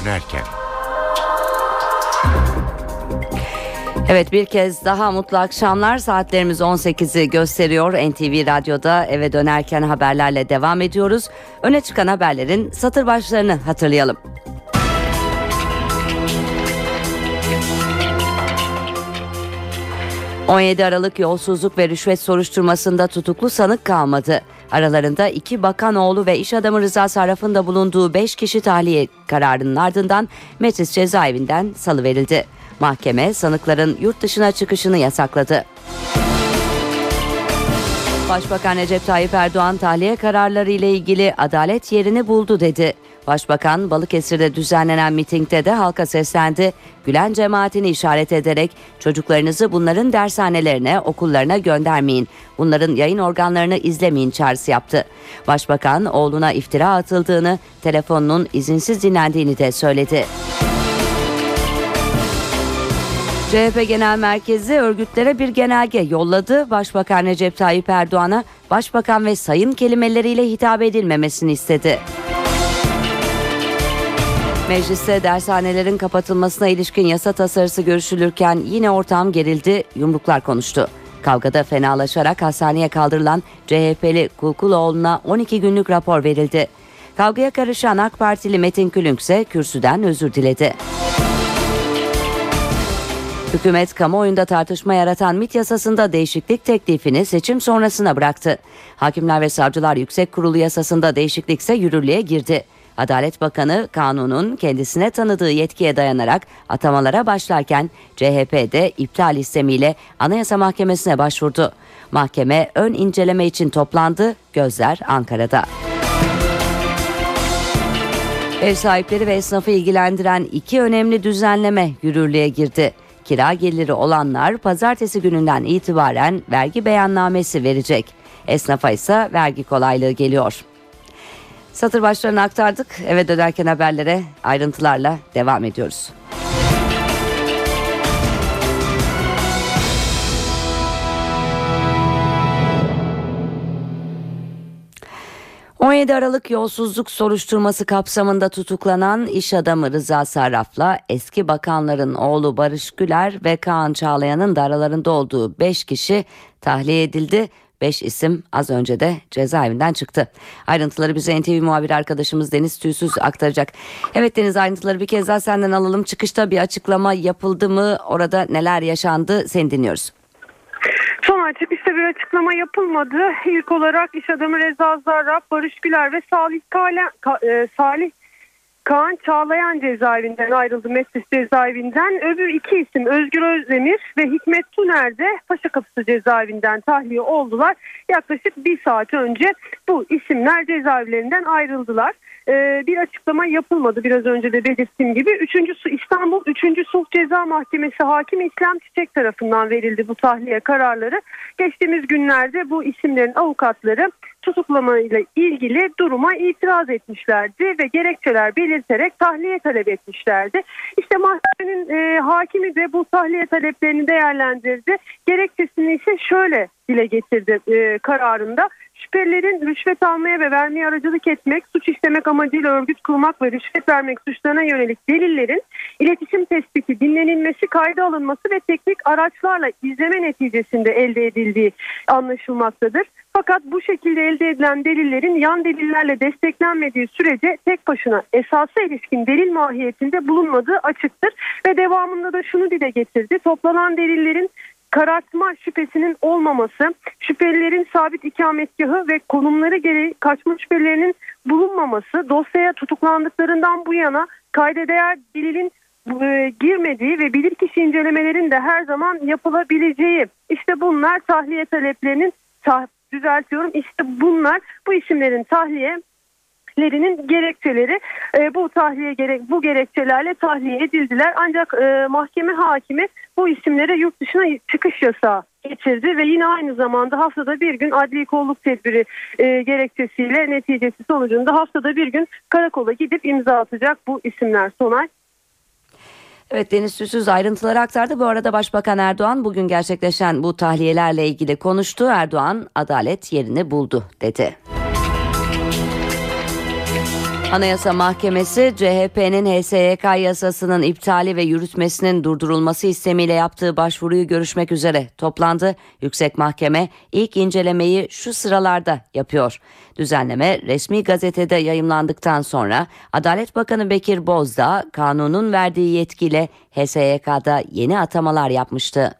dönerken. Evet bir kez daha mutlu akşamlar saatlerimiz 18'i gösteriyor. NTV Radyo'da eve dönerken haberlerle devam ediyoruz. Öne çıkan haberlerin satır başlarını hatırlayalım. 17 Aralık yolsuzluk ve rüşvet soruşturmasında tutuklu sanık kalmadı. Aralarında iki bakan oğlu ve iş adamı Rıza Sarraf'ın da bulunduğu 5 kişi tahliye kararının ardından Metis cezaevinden salıverildi. Mahkeme sanıkların yurt dışına çıkışını yasakladı. Başbakan Recep Tayyip Erdoğan tahliye kararları ile ilgili adalet yerini buldu dedi. Başbakan Balıkesir'de düzenlenen mitingde de halka seslendi. Gülen cemaatini işaret ederek çocuklarınızı bunların dershanelerine, okullarına göndermeyin. Bunların yayın organlarını izlemeyin çağrısı yaptı. Başbakan oğluna iftira atıldığını, telefonunun izinsiz dinlendiğini de söyledi. CHP Genel Merkezi örgütlere bir genelge yolladı. Başbakan Recep Tayyip Erdoğan'a başbakan ve sayın kelimeleriyle hitap edilmemesini istedi. Mecliste dershanelerin kapatılmasına ilişkin yasa tasarısı görüşülürken yine ortam gerildi, yumruklar konuştu. Kavgada fenalaşarak hastaneye kaldırılan CHP'li Kulkuloğlu'na 12 günlük rapor verildi. Kavgaya karışan AK Partili Metin Külünk ise kürsüden özür diledi. Hükümet kamuoyunda tartışma yaratan MIT yasasında değişiklik teklifini seçim sonrasına bıraktı. Hakimler ve Savcılar Yüksek Kurulu yasasında değişiklikse yürürlüğe girdi. Adalet Bakanı kanunun kendisine tanıdığı yetkiye dayanarak atamalara başlarken CHP de iptal istemiyle Anayasa Mahkemesi'ne başvurdu. Mahkeme ön inceleme için toplandı. Gözler Ankara'da. Ev sahipleri ve esnafı ilgilendiren iki önemli düzenleme yürürlüğe girdi. Kira geliri olanlar pazartesi gününden itibaren vergi beyannamesi verecek. Esnafa ise vergi kolaylığı geliyor. Satır başlarını aktardık. Eve dönerken haberlere ayrıntılarla devam ediyoruz. ...17 Aralık yolsuzluk soruşturması kapsamında tutuklanan iş adamı Rıza Sarraf'la eski bakanların oğlu Barış Güler ve Kaan Çağlayan'ın da aralarında olduğu 5 kişi tahliye edildi 5 isim az önce de cezaevinden çıktı. Ayrıntıları bize NTV muhabir arkadaşımız Deniz Tüysüz aktaracak. Evet Deniz ayrıntıları bir kez daha senden alalım. Çıkışta bir açıklama yapıldı mı? Orada neler yaşandı? Seni dinliyoruz. Son çıkışta bir açıklama yapılmadı. İlk olarak iş adamı Reza Zarrab, Barış Güler ve Salih, Kale, e, Salih Kaan Çağlayan cezaevinden ayrıldı Mestis cezaevinden. Öbür iki isim Özgür Özdemir ve Hikmet Tuner de Paşa Kapısı cezaevinden tahliye oldular. Yaklaşık bir saat önce bu isimler cezaevlerinden ayrıldılar. Ee, bir açıklama yapılmadı biraz önce de belirttiğim gibi. Üçüncüsü İstanbul 3. Sulh Ceza Mahkemesi Hakim İslam Çiçek tarafından verildi bu tahliye kararları. Geçtiğimiz günlerde bu isimlerin avukatları tutuklamayla ilgili duruma itiraz etmişlerdi ve gerekçeler belirterek tahliye talep etmişlerdi. İşte mahkemenin e, hakimi de bu tahliye taleplerini değerlendirdi. Gerekçesini ise şöyle dile getirdi e, kararında. Şüphelilerin rüşvet almaya ve vermeye aracılık etmek, suç işlemek amacıyla örgüt kurmak ve rüşvet vermek suçlarına yönelik delillerin iletişim tespiti, dinlenilmesi, kayda alınması ve teknik araçlarla izleme neticesinde elde edildiği anlaşılmaktadır. Fakat bu şekilde elde edilen delillerin yan delillerle desteklenmediği sürece tek başına esasa ilişkin delil mahiyetinde bulunmadığı açıktır. Ve devamında da şunu dile getirdi. Toplanan delillerin karartma şüphesinin olmaması, şüphelilerin sabit ikametgahı ve konumları gereği kaçma şüphelerinin bulunmaması, dosyaya tutuklandıklarından bu yana kayda değer delilin e, girmediği ve bilirkişi incelemelerin de her zaman yapılabileceği. İşte bunlar tahliye taleplerinin tah düzeltiyorum işte bunlar bu isimlerin tahliye lerinin gerekçeleri e, bu tahliye gerek bu gerekçelerle tahliye edildiler ancak e, mahkeme hakimi bu isimlere yurt dışına çıkış yasağı geçirdi ve yine aynı zamanda haftada bir gün adli kolluk tedbiri e, gerekçesiyle neticesi sonucunda haftada bir gün karakola gidip imza atacak bu isimler Sonay. Evet Deniz Süsüz ayrıntıları aktardı. Bu arada Başbakan Erdoğan bugün gerçekleşen bu tahliyelerle ilgili konuştu. Erdoğan adalet yerini buldu dedi. Anayasa Mahkemesi CHP'nin HSYK yasasının iptali ve yürütmesinin durdurulması istemiyle yaptığı başvuruyu görüşmek üzere toplandı. Yüksek Mahkeme ilk incelemeyi şu sıralarda yapıyor. Düzenleme resmi gazetede yayımlandıktan sonra Adalet Bakanı Bekir Bozdağ kanunun verdiği yetkiyle HSYK'da yeni atamalar yapmıştı.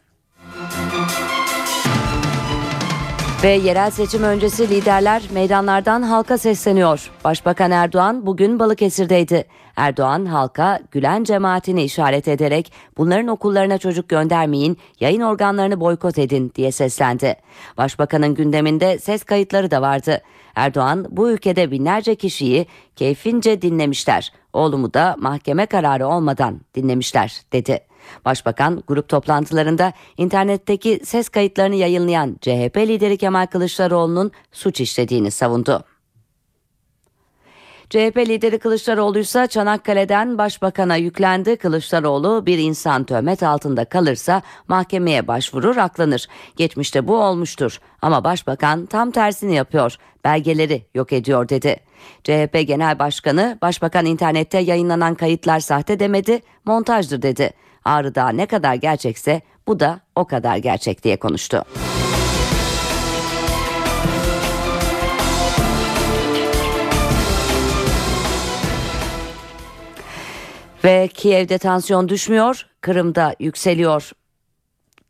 Ve yerel seçim öncesi liderler meydanlardan halka sesleniyor. Başbakan Erdoğan bugün Balıkesir'deydi. Erdoğan halka Gülen cemaatini işaret ederek bunların okullarına çocuk göndermeyin, yayın organlarını boykot edin diye seslendi. Başbakanın gündeminde ses kayıtları da vardı. Erdoğan bu ülkede binlerce kişiyi keyfince dinlemişler. Oğlumu da mahkeme kararı olmadan dinlemişler dedi. Başbakan grup toplantılarında internetteki ses kayıtlarını yayınlayan CHP lideri Kemal Kılıçdaroğlu'nun suç işlediğini savundu. CHP lideri Kılıçdaroğlu ise Çanakkale'den başbakana yüklendi. Kılıçdaroğlu bir insan töhmet altında kalırsa mahkemeye başvurur aklanır. Geçmişte bu olmuştur ama başbakan tam tersini yapıyor. Belgeleri yok ediyor dedi. CHP Genel Başkanı başbakan internette yayınlanan kayıtlar sahte demedi, montajdır dedi. Ağrı Dağı ne kadar gerçekse bu da o kadar gerçek diye konuştu. Ve Kiev'de tansiyon düşmüyor, Kırım'da yükseliyor.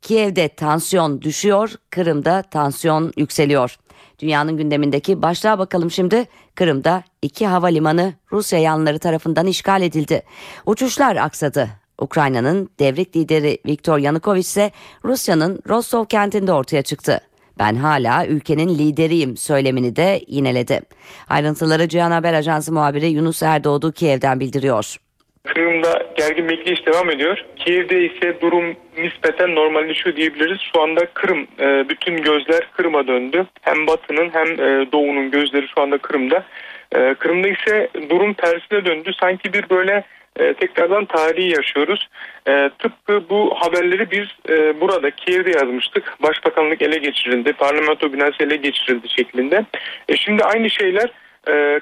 Kiev'de tansiyon düşüyor, Kırım'da tansiyon yükseliyor. Dünyanın gündemindeki başlığa bakalım şimdi. Kırım'da iki havalimanı Rusya yanlıları tarafından işgal edildi. Uçuşlar aksadı. Ukrayna'nın devrik lideri Viktor Yanukovych ise Rusya'nın Rostov kentinde ortaya çıktı. Ben hala ülkenin lideriyim söylemini de yineledi. Ayrıntıları Cihan Haber Ajansı muhabiri Yunus Erdoğdu Kiev'den bildiriyor. Kırım'da gergin bekleyiş devam ediyor. Kiev'de ise durum nispeten normalleşiyor diyebiliriz. Şu anda Kırım, e, bütün gözler Kırım'a döndü. Hem Batı'nın hem e, Doğu'nun gözleri şu anda Kırım'da. E, Kırım'da ise durum tersine döndü. Sanki bir böyle tekrardan tarihi yaşıyoruz. tıpkı bu haberleri biz burada Kiev'de yazmıştık. Başbakanlık ele geçirildi, parlamento binası ele geçirildi şeklinde. şimdi aynı şeyler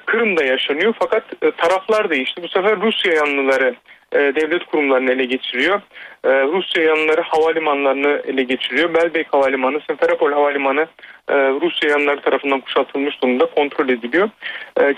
Kırım'da yaşanıyor fakat taraflar değişti. Bu sefer Rusya yanlıları devlet kurumlarını ele geçiriyor. Rusya yanlıları havalimanlarını ele geçiriyor. Belbek Havalimanı, Simferopol Havalimanı Rusya yanlıları tarafından kuşatılmış durumda kontrol ediliyor.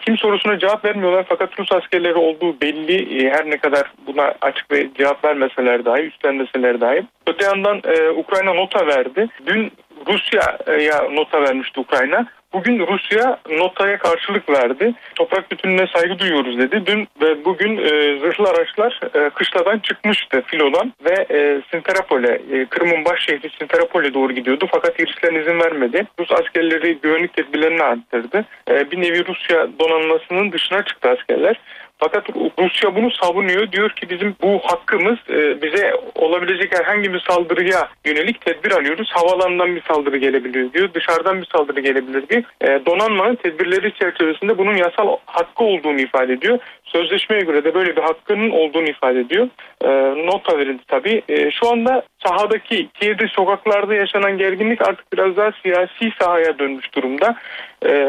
Kim sorusuna cevap vermiyorlar fakat Rus askerleri olduğu belli her ne kadar buna açık ve cevap vermeseler dahi, üstlenmeseler dahi. Öte yandan Ukrayna nota verdi. Dün Rusya'ya nota vermişti Ukrayna. Bugün Rusya notaya karşılık verdi. Toprak bütünlüğüne saygı duyuyoruz dedi. Dün ve bugün e, zırhlı araçlar e, kışladan çıkmıştı filodan ve e, Simferopol'e, e, Kırım'ın baş şehri Simferopol'e doğru gidiyordu. Fakat İrisler izin vermedi. Rus askerleri güvenlik tedbirlerini arttırdı. E, bir nevi Rusya donanmasının dışına çıktı askerler. Fakat Rusya bunu savunuyor. Diyor ki bizim bu hakkımız e, bize olabilecek herhangi bir saldırıya yönelik tedbir alıyoruz. Havalandan bir saldırı gelebilir diyor. Dışarıdan bir saldırı gelebilir diye. E, donanmanın tedbirleri çerçevesinde bunun yasal hakkı olduğunu ifade ediyor. Sözleşmeye göre de böyle bir hakkının olduğunu ifade ediyor. E, nota verildi tabii. Şu anda sahadaki Kiev'de sokaklarda yaşanan gerginlik artık biraz daha siyasi sahaya dönmüş durumda.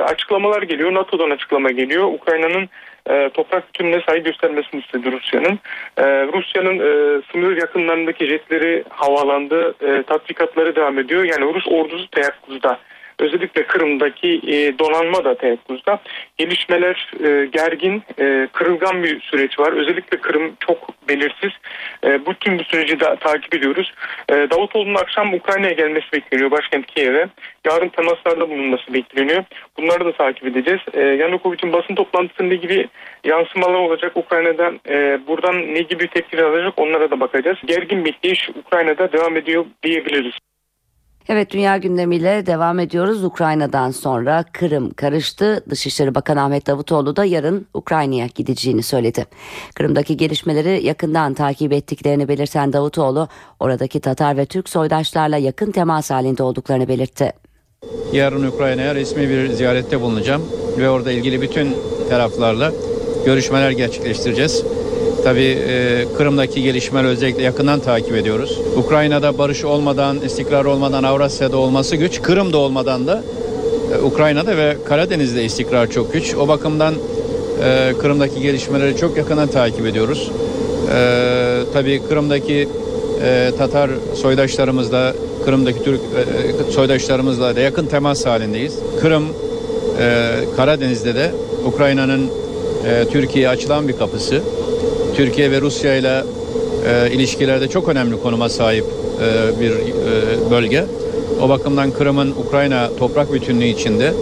Açıklamalar geliyor. NATO'dan açıklama geliyor. Ukrayna'nın e, toprak bütününe saygı göstermesini istedi Rusya'nın. E, Rusya'nın e, sınır yakınlarındaki jetleri havalandı, e, tatbikatları devam ediyor. Yani Rus ordusu teyakkuzda. Özellikle Kırım'daki e, donanma da teyakkuzda. Gelişmeler e, gergin, e, kırılgan bir süreç var. Özellikle Kırım çok belirsiz. E, bütün bu süreci de takip ediyoruz. E, Davutoğlu'nun akşam Ukrayna'ya gelmesi bekleniyor başkent Kiev'e. Yarın temaslarda bulunması bekleniyor. Bunları da takip edeceğiz. E, Yanukovic'in basın toplantısında ilgili yansımalar olacak Ukrayna'dan. E, buradan ne gibi tepkiler alacak onlara da bakacağız. Gergin bekleyiş Ukrayna'da devam ediyor diyebiliriz. Evet dünya gündemiyle devam ediyoruz. Ukrayna'dan sonra Kırım karıştı. Dışişleri Bakanı Ahmet Davutoğlu da yarın Ukrayna'ya gideceğini söyledi. Kırım'daki gelişmeleri yakından takip ettiklerini belirten Davutoğlu, oradaki Tatar ve Türk soydaşlarla yakın temas halinde olduklarını belirtti. Yarın Ukrayna'ya resmi bir ziyarette bulunacağım ve orada ilgili bütün taraflarla görüşmeler gerçekleştireceğiz. Tabii e, Kırım'daki gelişmeleri özellikle yakından takip ediyoruz. Ukrayna'da barış olmadan, istikrar olmadan Avrasya'da olması güç. Kırım'da olmadan da e, Ukrayna'da ve Karadeniz'de istikrar çok güç. O bakımdan e, Kırım'daki gelişmeleri çok yakından takip ediyoruz. E, tabii Kırım'daki e, Tatar soydaşlarımızla, Kırım'daki Türk e, soydaşlarımızla da yakın temas halindeyiz. Kırım, e, Karadeniz'de de Ukrayna'nın e, Türkiye'ye açılan bir kapısı. Türkiye ve Rusya ile e, ilişkilerde çok önemli konuma sahip e, bir e, bölge. O bakımdan Kırım'ın Ukrayna toprak bütünlüğü içinde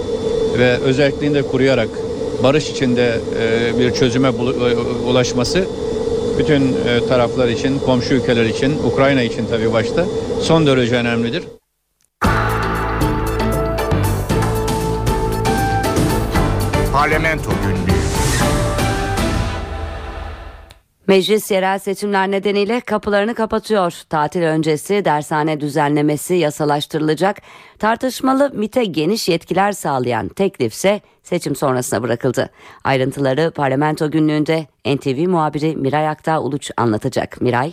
ve özelliğini de kuruyarak barış içinde e, bir çözüme e, ulaşması bütün e, taraflar için, komşu ülkeler için, Ukrayna için tabii başta son derece önemlidir. Parlamento günlüğü. Meclis yerel seçimler nedeniyle kapılarını kapatıyor. Tatil öncesi dershane düzenlemesi yasalaştırılacak. Tartışmalı MIT'e geniş yetkiler sağlayan teklifse seçim sonrasına bırakıldı. Ayrıntıları parlamento günlüğünde NTV muhabiri Miray Aktağ Uluç anlatacak. Miray.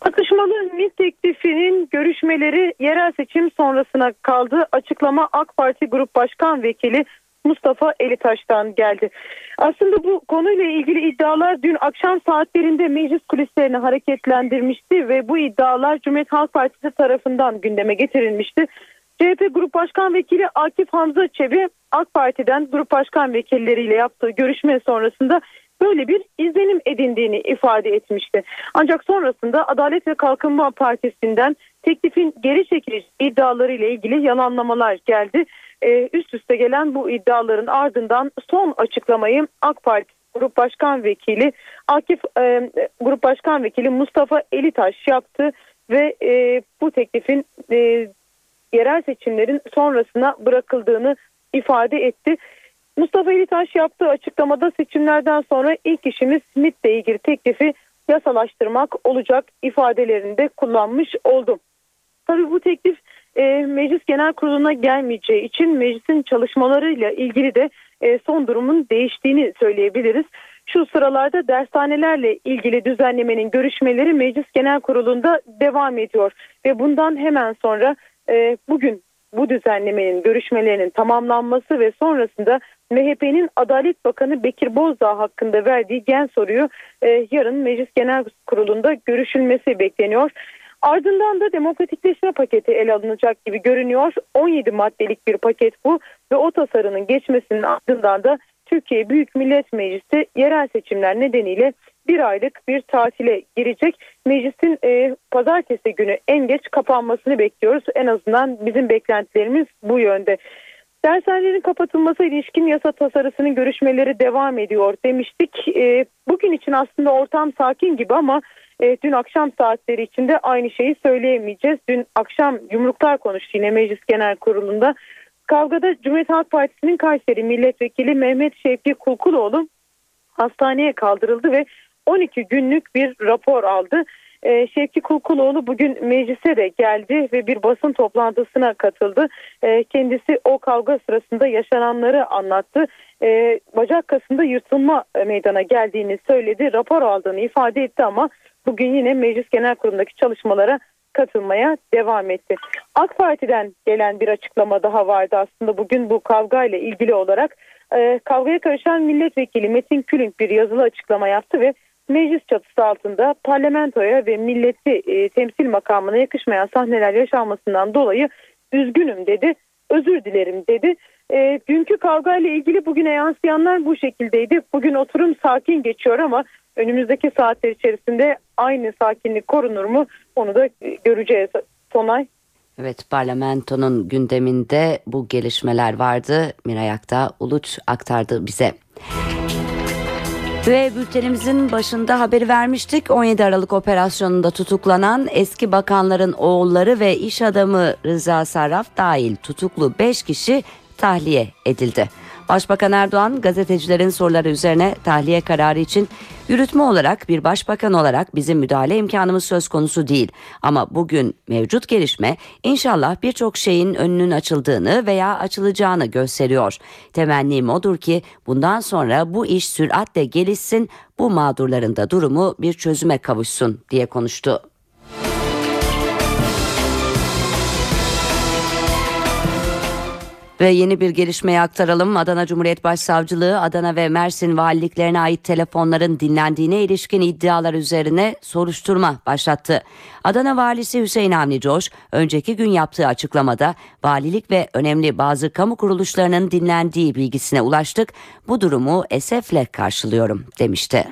Atışmalı MİT teklifinin görüşmeleri yerel seçim sonrasına kaldı. Açıklama AK Parti Grup Başkan Vekili Mustafa Elitaş'tan geldi. Aslında bu konuyla ilgili iddialar dün akşam saatlerinde meclis kulislerini hareketlendirmişti ve bu iddialar Cumhuriyet Halk Partisi tarafından gündeme getirilmişti. CHP Grup Başkan Vekili Akif Hamza Çebi AK Parti'den grup başkan vekilleriyle yaptığı görüşme sonrasında böyle bir izlenim edindiğini ifade etmişti. Ancak sonrasında Adalet ve Kalkınma Partisi'nden teklifin geri çekiliş iddiaları ile ilgili yalanlamalar geldi. Ee, üst üste gelen bu iddiaların ardından son açıklamayı AK Parti Grup Başkan Vekili Akif e, Grup Başkan Vekili Mustafa Elitaş yaptı ve e, bu teklifin e, yerel seçimlerin sonrasına bırakıldığını ifade etti. Mustafa Elitaş yaptığı açıklamada seçimlerden sonra ilk işimiz Smith'le ilgili teklifi yasalaştırmak olacak ifadelerinde kullanmış oldu. Tabii bu teklif e, Meclis Genel Kurulu'na gelmeyeceği için meclisin çalışmalarıyla ilgili de e, son durumun değiştiğini söyleyebiliriz. Şu sıralarda dershanelerle ilgili düzenlemenin görüşmeleri Meclis Genel Kurulu'nda devam ediyor ve bundan hemen sonra e, bugün bu düzenlemenin görüşmelerinin tamamlanması ve sonrasında MHP'nin Adalet Bakanı Bekir Bozdağ hakkında verdiği gen soruyu yarın Meclis Genel Kurulu'nda görüşülmesi bekleniyor. Ardından da demokratikleşme paketi ele alınacak gibi görünüyor. 17 maddelik bir paket bu ve o tasarının geçmesinin ardından da Türkiye Büyük Millet Meclisi yerel seçimler nedeniyle bir aylık bir tatile girecek. Meclisin e, pazartesi günü en geç kapanmasını bekliyoruz. En azından bizim beklentilerimiz bu yönde. Dershanelerin kapatılması ilişkin yasa tasarısının görüşmeleri devam ediyor demiştik. E, bugün için aslında ortam sakin gibi ama e, dün akşam saatleri içinde aynı şeyi söyleyemeyeceğiz. Dün akşam yumruklar konuştu yine Meclis Genel Kurulu'nda. Kavgada Cumhuriyet Halk Partisi'nin Kayseri Milletvekili Mehmet Şevki Kulkuloğlu hastaneye kaldırıldı ve 12 günlük bir rapor aldı. Ee, Şevki Kulkuloğlu bugün meclise de geldi ve bir basın toplantısına katıldı. Ee, kendisi o kavga sırasında yaşananları anlattı. Ee, bacak kasında yırtılma meydana geldiğini söyledi. Rapor aldığını ifade etti ama bugün yine Meclis Genel Kurulu'ndaki çalışmalara katılmaya devam etti. AK Parti'den gelen bir açıklama daha vardı aslında bugün bu kavga ile ilgili olarak. E, kavgaya karışan milletvekili Metin Külünk bir yazılı açıklama yaptı ve meclis çatısı altında parlamentoya ve milleti e, temsil makamına yakışmayan sahneler yaşanmasından dolayı üzgünüm dedi, özür dilerim dedi. E, dünkü kavga ile ilgili bugüne yansıyanlar bu şekildeydi. Bugün oturum sakin geçiyor ama önümüzdeki saatler içerisinde aynı sakinlik korunur mu onu da göreceğiz Sonay. Evet parlamentonun gündeminde bu gelişmeler vardı. Miray Akta Uluç aktardı bize. Ve bültenimizin başında haberi vermiştik. 17 Aralık operasyonunda tutuklanan eski bakanların oğulları ve iş adamı Rıza Sarraf dahil tutuklu 5 kişi tahliye edildi. Başbakan Erdoğan gazetecilerin soruları üzerine tahliye kararı için yürütme olarak bir başbakan olarak bizim müdahale imkanımız söz konusu değil. Ama bugün mevcut gelişme inşallah birçok şeyin önünün açıldığını veya açılacağını gösteriyor. Temennim odur ki bundan sonra bu iş süratle gelişsin, bu mağdurların da durumu bir çözüme kavuşsun diye konuştu. Ve yeni bir gelişmeyi aktaralım. Adana Cumhuriyet Başsavcılığı Adana ve Mersin valiliklerine ait telefonların dinlendiğine ilişkin iddialar üzerine soruşturma başlattı. Adana Valisi Hüseyin Avni Coş önceki gün yaptığı açıklamada valilik ve önemli bazı kamu kuruluşlarının dinlendiği bilgisine ulaştık. Bu durumu esefle karşılıyorum demişti.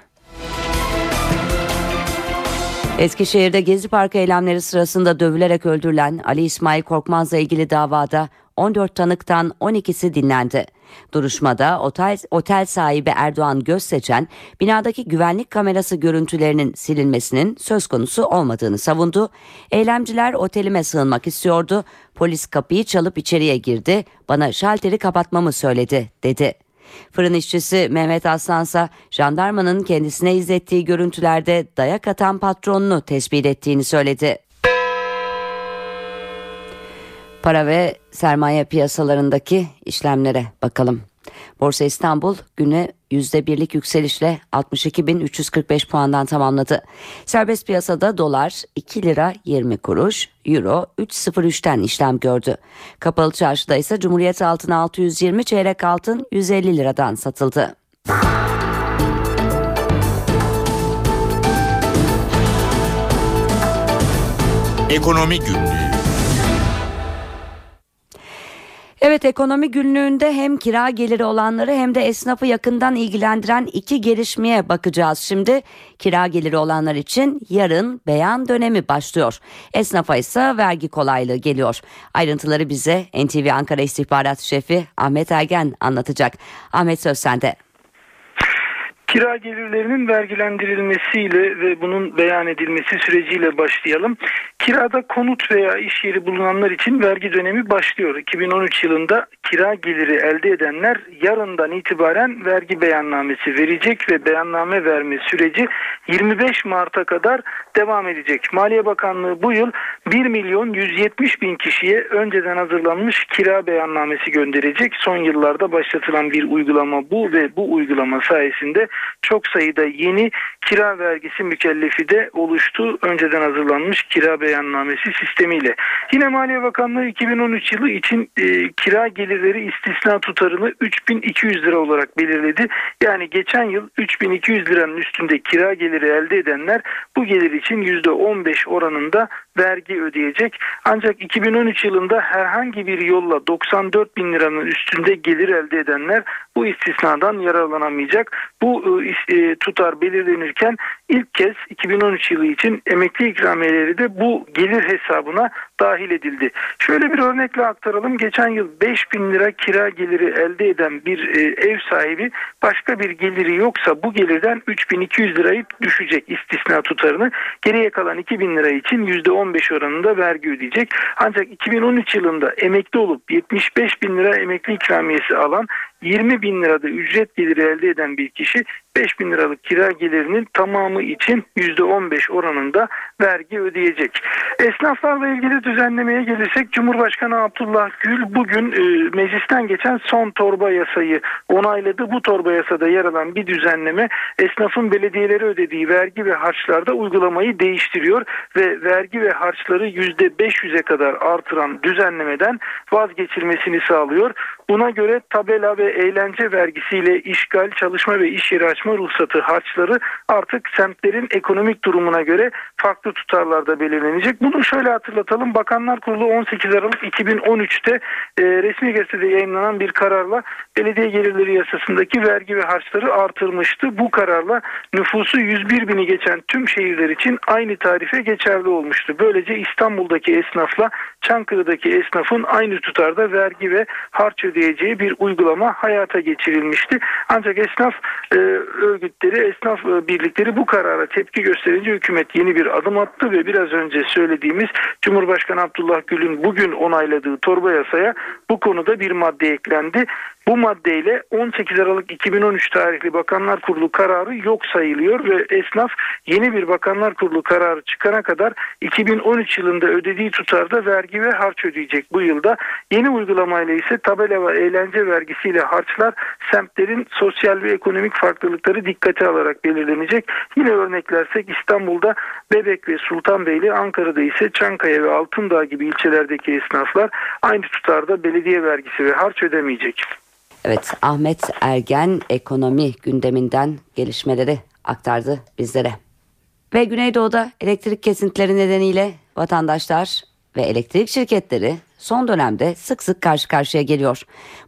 Eskişehir'de Gezi Parkı eylemleri sırasında dövülerek öldürülen Ali İsmail Korkmaz'la ilgili davada 14 tanıktan 12'si dinlendi. Duruşmada otel, otel sahibi Erdoğan Gözseçen binadaki güvenlik kamerası görüntülerinin silinmesinin söz konusu olmadığını savundu. Eylemciler otelime sığınmak istiyordu. Polis kapıyı çalıp içeriye girdi. Bana şalteri kapatmamı söyledi dedi. Fırın işçisi Mehmet Aslansa jandarmanın kendisine izlettiği görüntülerde dayak atan patronunu tespit ettiğini söyledi. Para ve sermaye piyasalarındaki işlemlere bakalım. Borsa İstanbul güne %1'lik yükselişle 62.345 puandan tamamladı. Serbest piyasada dolar 2 lira 20 kuruş, euro 3.03'ten işlem gördü. Kapalı çarşıda ise Cumhuriyet altın 620, çeyrek altın 150 liradan satıldı. Ekonomi Günlüğü Evet ekonomi günlüğünde hem kira geliri olanları hem de esnafı yakından ilgilendiren iki gelişmeye bakacağız. Şimdi kira geliri olanlar için yarın beyan dönemi başlıyor. Esnafa ise vergi kolaylığı geliyor. Ayrıntıları bize NTV Ankara İstihbarat Şefi Ahmet Ergen anlatacak. Ahmet söz sende. Kira gelirlerinin vergilendirilmesiyle ve bunun beyan edilmesi süreciyle başlayalım. Kirada konut veya iş yeri bulunanlar için vergi dönemi başlıyor. 2013 yılında kira geliri elde edenler yarından itibaren vergi beyannamesi verecek ve beyanname verme süreci 25 Mart'a kadar devam edecek. Maliye Bakanlığı bu yıl 1 milyon 170 bin kişiye önceden hazırlanmış kira beyannamesi gönderecek. Son yıllarda başlatılan bir uygulama bu ve bu uygulama sayesinde çok sayıda yeni kira vergisi mükellefi de oluştu. Önceden hazırlanmış kira beyannamesi sistemiyle. Yine Maliye Bakanlığı 2013 yılı için e, kira gelirleri istisna tutarını 3200 lira olarak belirledi. Yani geçen yıl 3200 liranın üstünde kira geliri elde edenler bu gelir için %15 oranında vergi ödeyecek. Ancak 2013 yılında herhangi bir yolla 94 bin liranın üstünde gelir elde edenler bu istisnadan yararlanamayacak. Bu e, e tutar belirlenirken ilk kez 2013 yılı için emekli ikramiyeleri de bu gelir hesabına dahil edildi. Şöyle bir örnekle aktaralım. Geçen yıl 5 bin lira kira geliri elde eden bir e, ev sahibi başka bir geliri yoksa bu gelirden 3200 lirayı düşecek istisna tutarını. Geriye kalan 2000 lira için %15 oranında vergi ödeyecek. Ancak 2013 yılında emekli olup 75 bin lira emekli ikramiyesi alan 20 bin lirada ücret geliri elde eden bir kişi 5 bin liralık kira gelirinin tamamı için %15 oranında vergi ödeyecek. Esnaflarla ilgili düzenlemeye gelirsek Cumhurbaşkanı Abdullah Gül bugün e, meclisten geçen son torba yasayı onayladı. Bu torba yasada yer alan bir düzenleme esnafın belediyeleri ödediği vergi ve harçlarda uygulamayı değiştiriyor ve vergi ve harçları %500'e kadar artıran düzenlemeden vazgeçilmesini sağlıyor. Buna göre tabela ve eğlence vergisiyle işgal, çalışma ve iş yeri açma ruhsatı harçları artık semtlerin ekonomik durumuna göre farklı tutarlarda belirlenecek. Bunu şöyle hatırlatalım. Bakanlar Kurulu 18 Aralık 2013'te e, resmi gazetede yayınlanan bir kararla belediye gelirleri yasasındaki vergi ve harçları artırmıştı. Bu kararla nüfusu 101 bini geçen tüm şehirler için aynı tarife geçerli olmuştu. Böylece İstanbul'daki esnafla Çankırı'daki esnafın aynı tutarda vergi ve harç ödeyeceği bir uygulama hayata geçirilmişti. Ancak esnaf e, örgütleri, esnaf e, birlikleri bu karara tepki gösterince hükümet yeni bir adım attı ve biraz önce söylediğimiz Cumhurbaşkanı Abdullah Gül'ün bugün onayladığı torba yasaya bu konuda bir madde eklendi. Bu maddeyle 18 Aralık 2013 tarihli Bakanlar Kurulu kararı yok sayılıyor ve esnaf yeni bir Bakanlar Kurulu kararı çıkana kadar 2013 yılında ödediği tutarda vergi ve harç ödeyecek bu yılda. Yeni uygulamayla ise tabela ve eğlence vergisiyle harçlar semtlerin sosyal ve ekonomik farklılıkları dikkate alarak belirlenecek. Yine örneklersek İstanbul'da Bebek ve Sultanbeyli, Ankara'da ise Çankaya ve Altındağ gibi ilçelerdeki esnaflar aynı tutarda belediye vergisi ve harç ödemeyecek. Evet Ahmet Ergen ekonomi gündeminden gelişmeleri aktardı bizlere. Ve Güneydoğu'da elektrik kesintileri nedeniyle vatandaşlar ve elektrik şirketleri son dönemde sık sık karşı karşıya geliyor.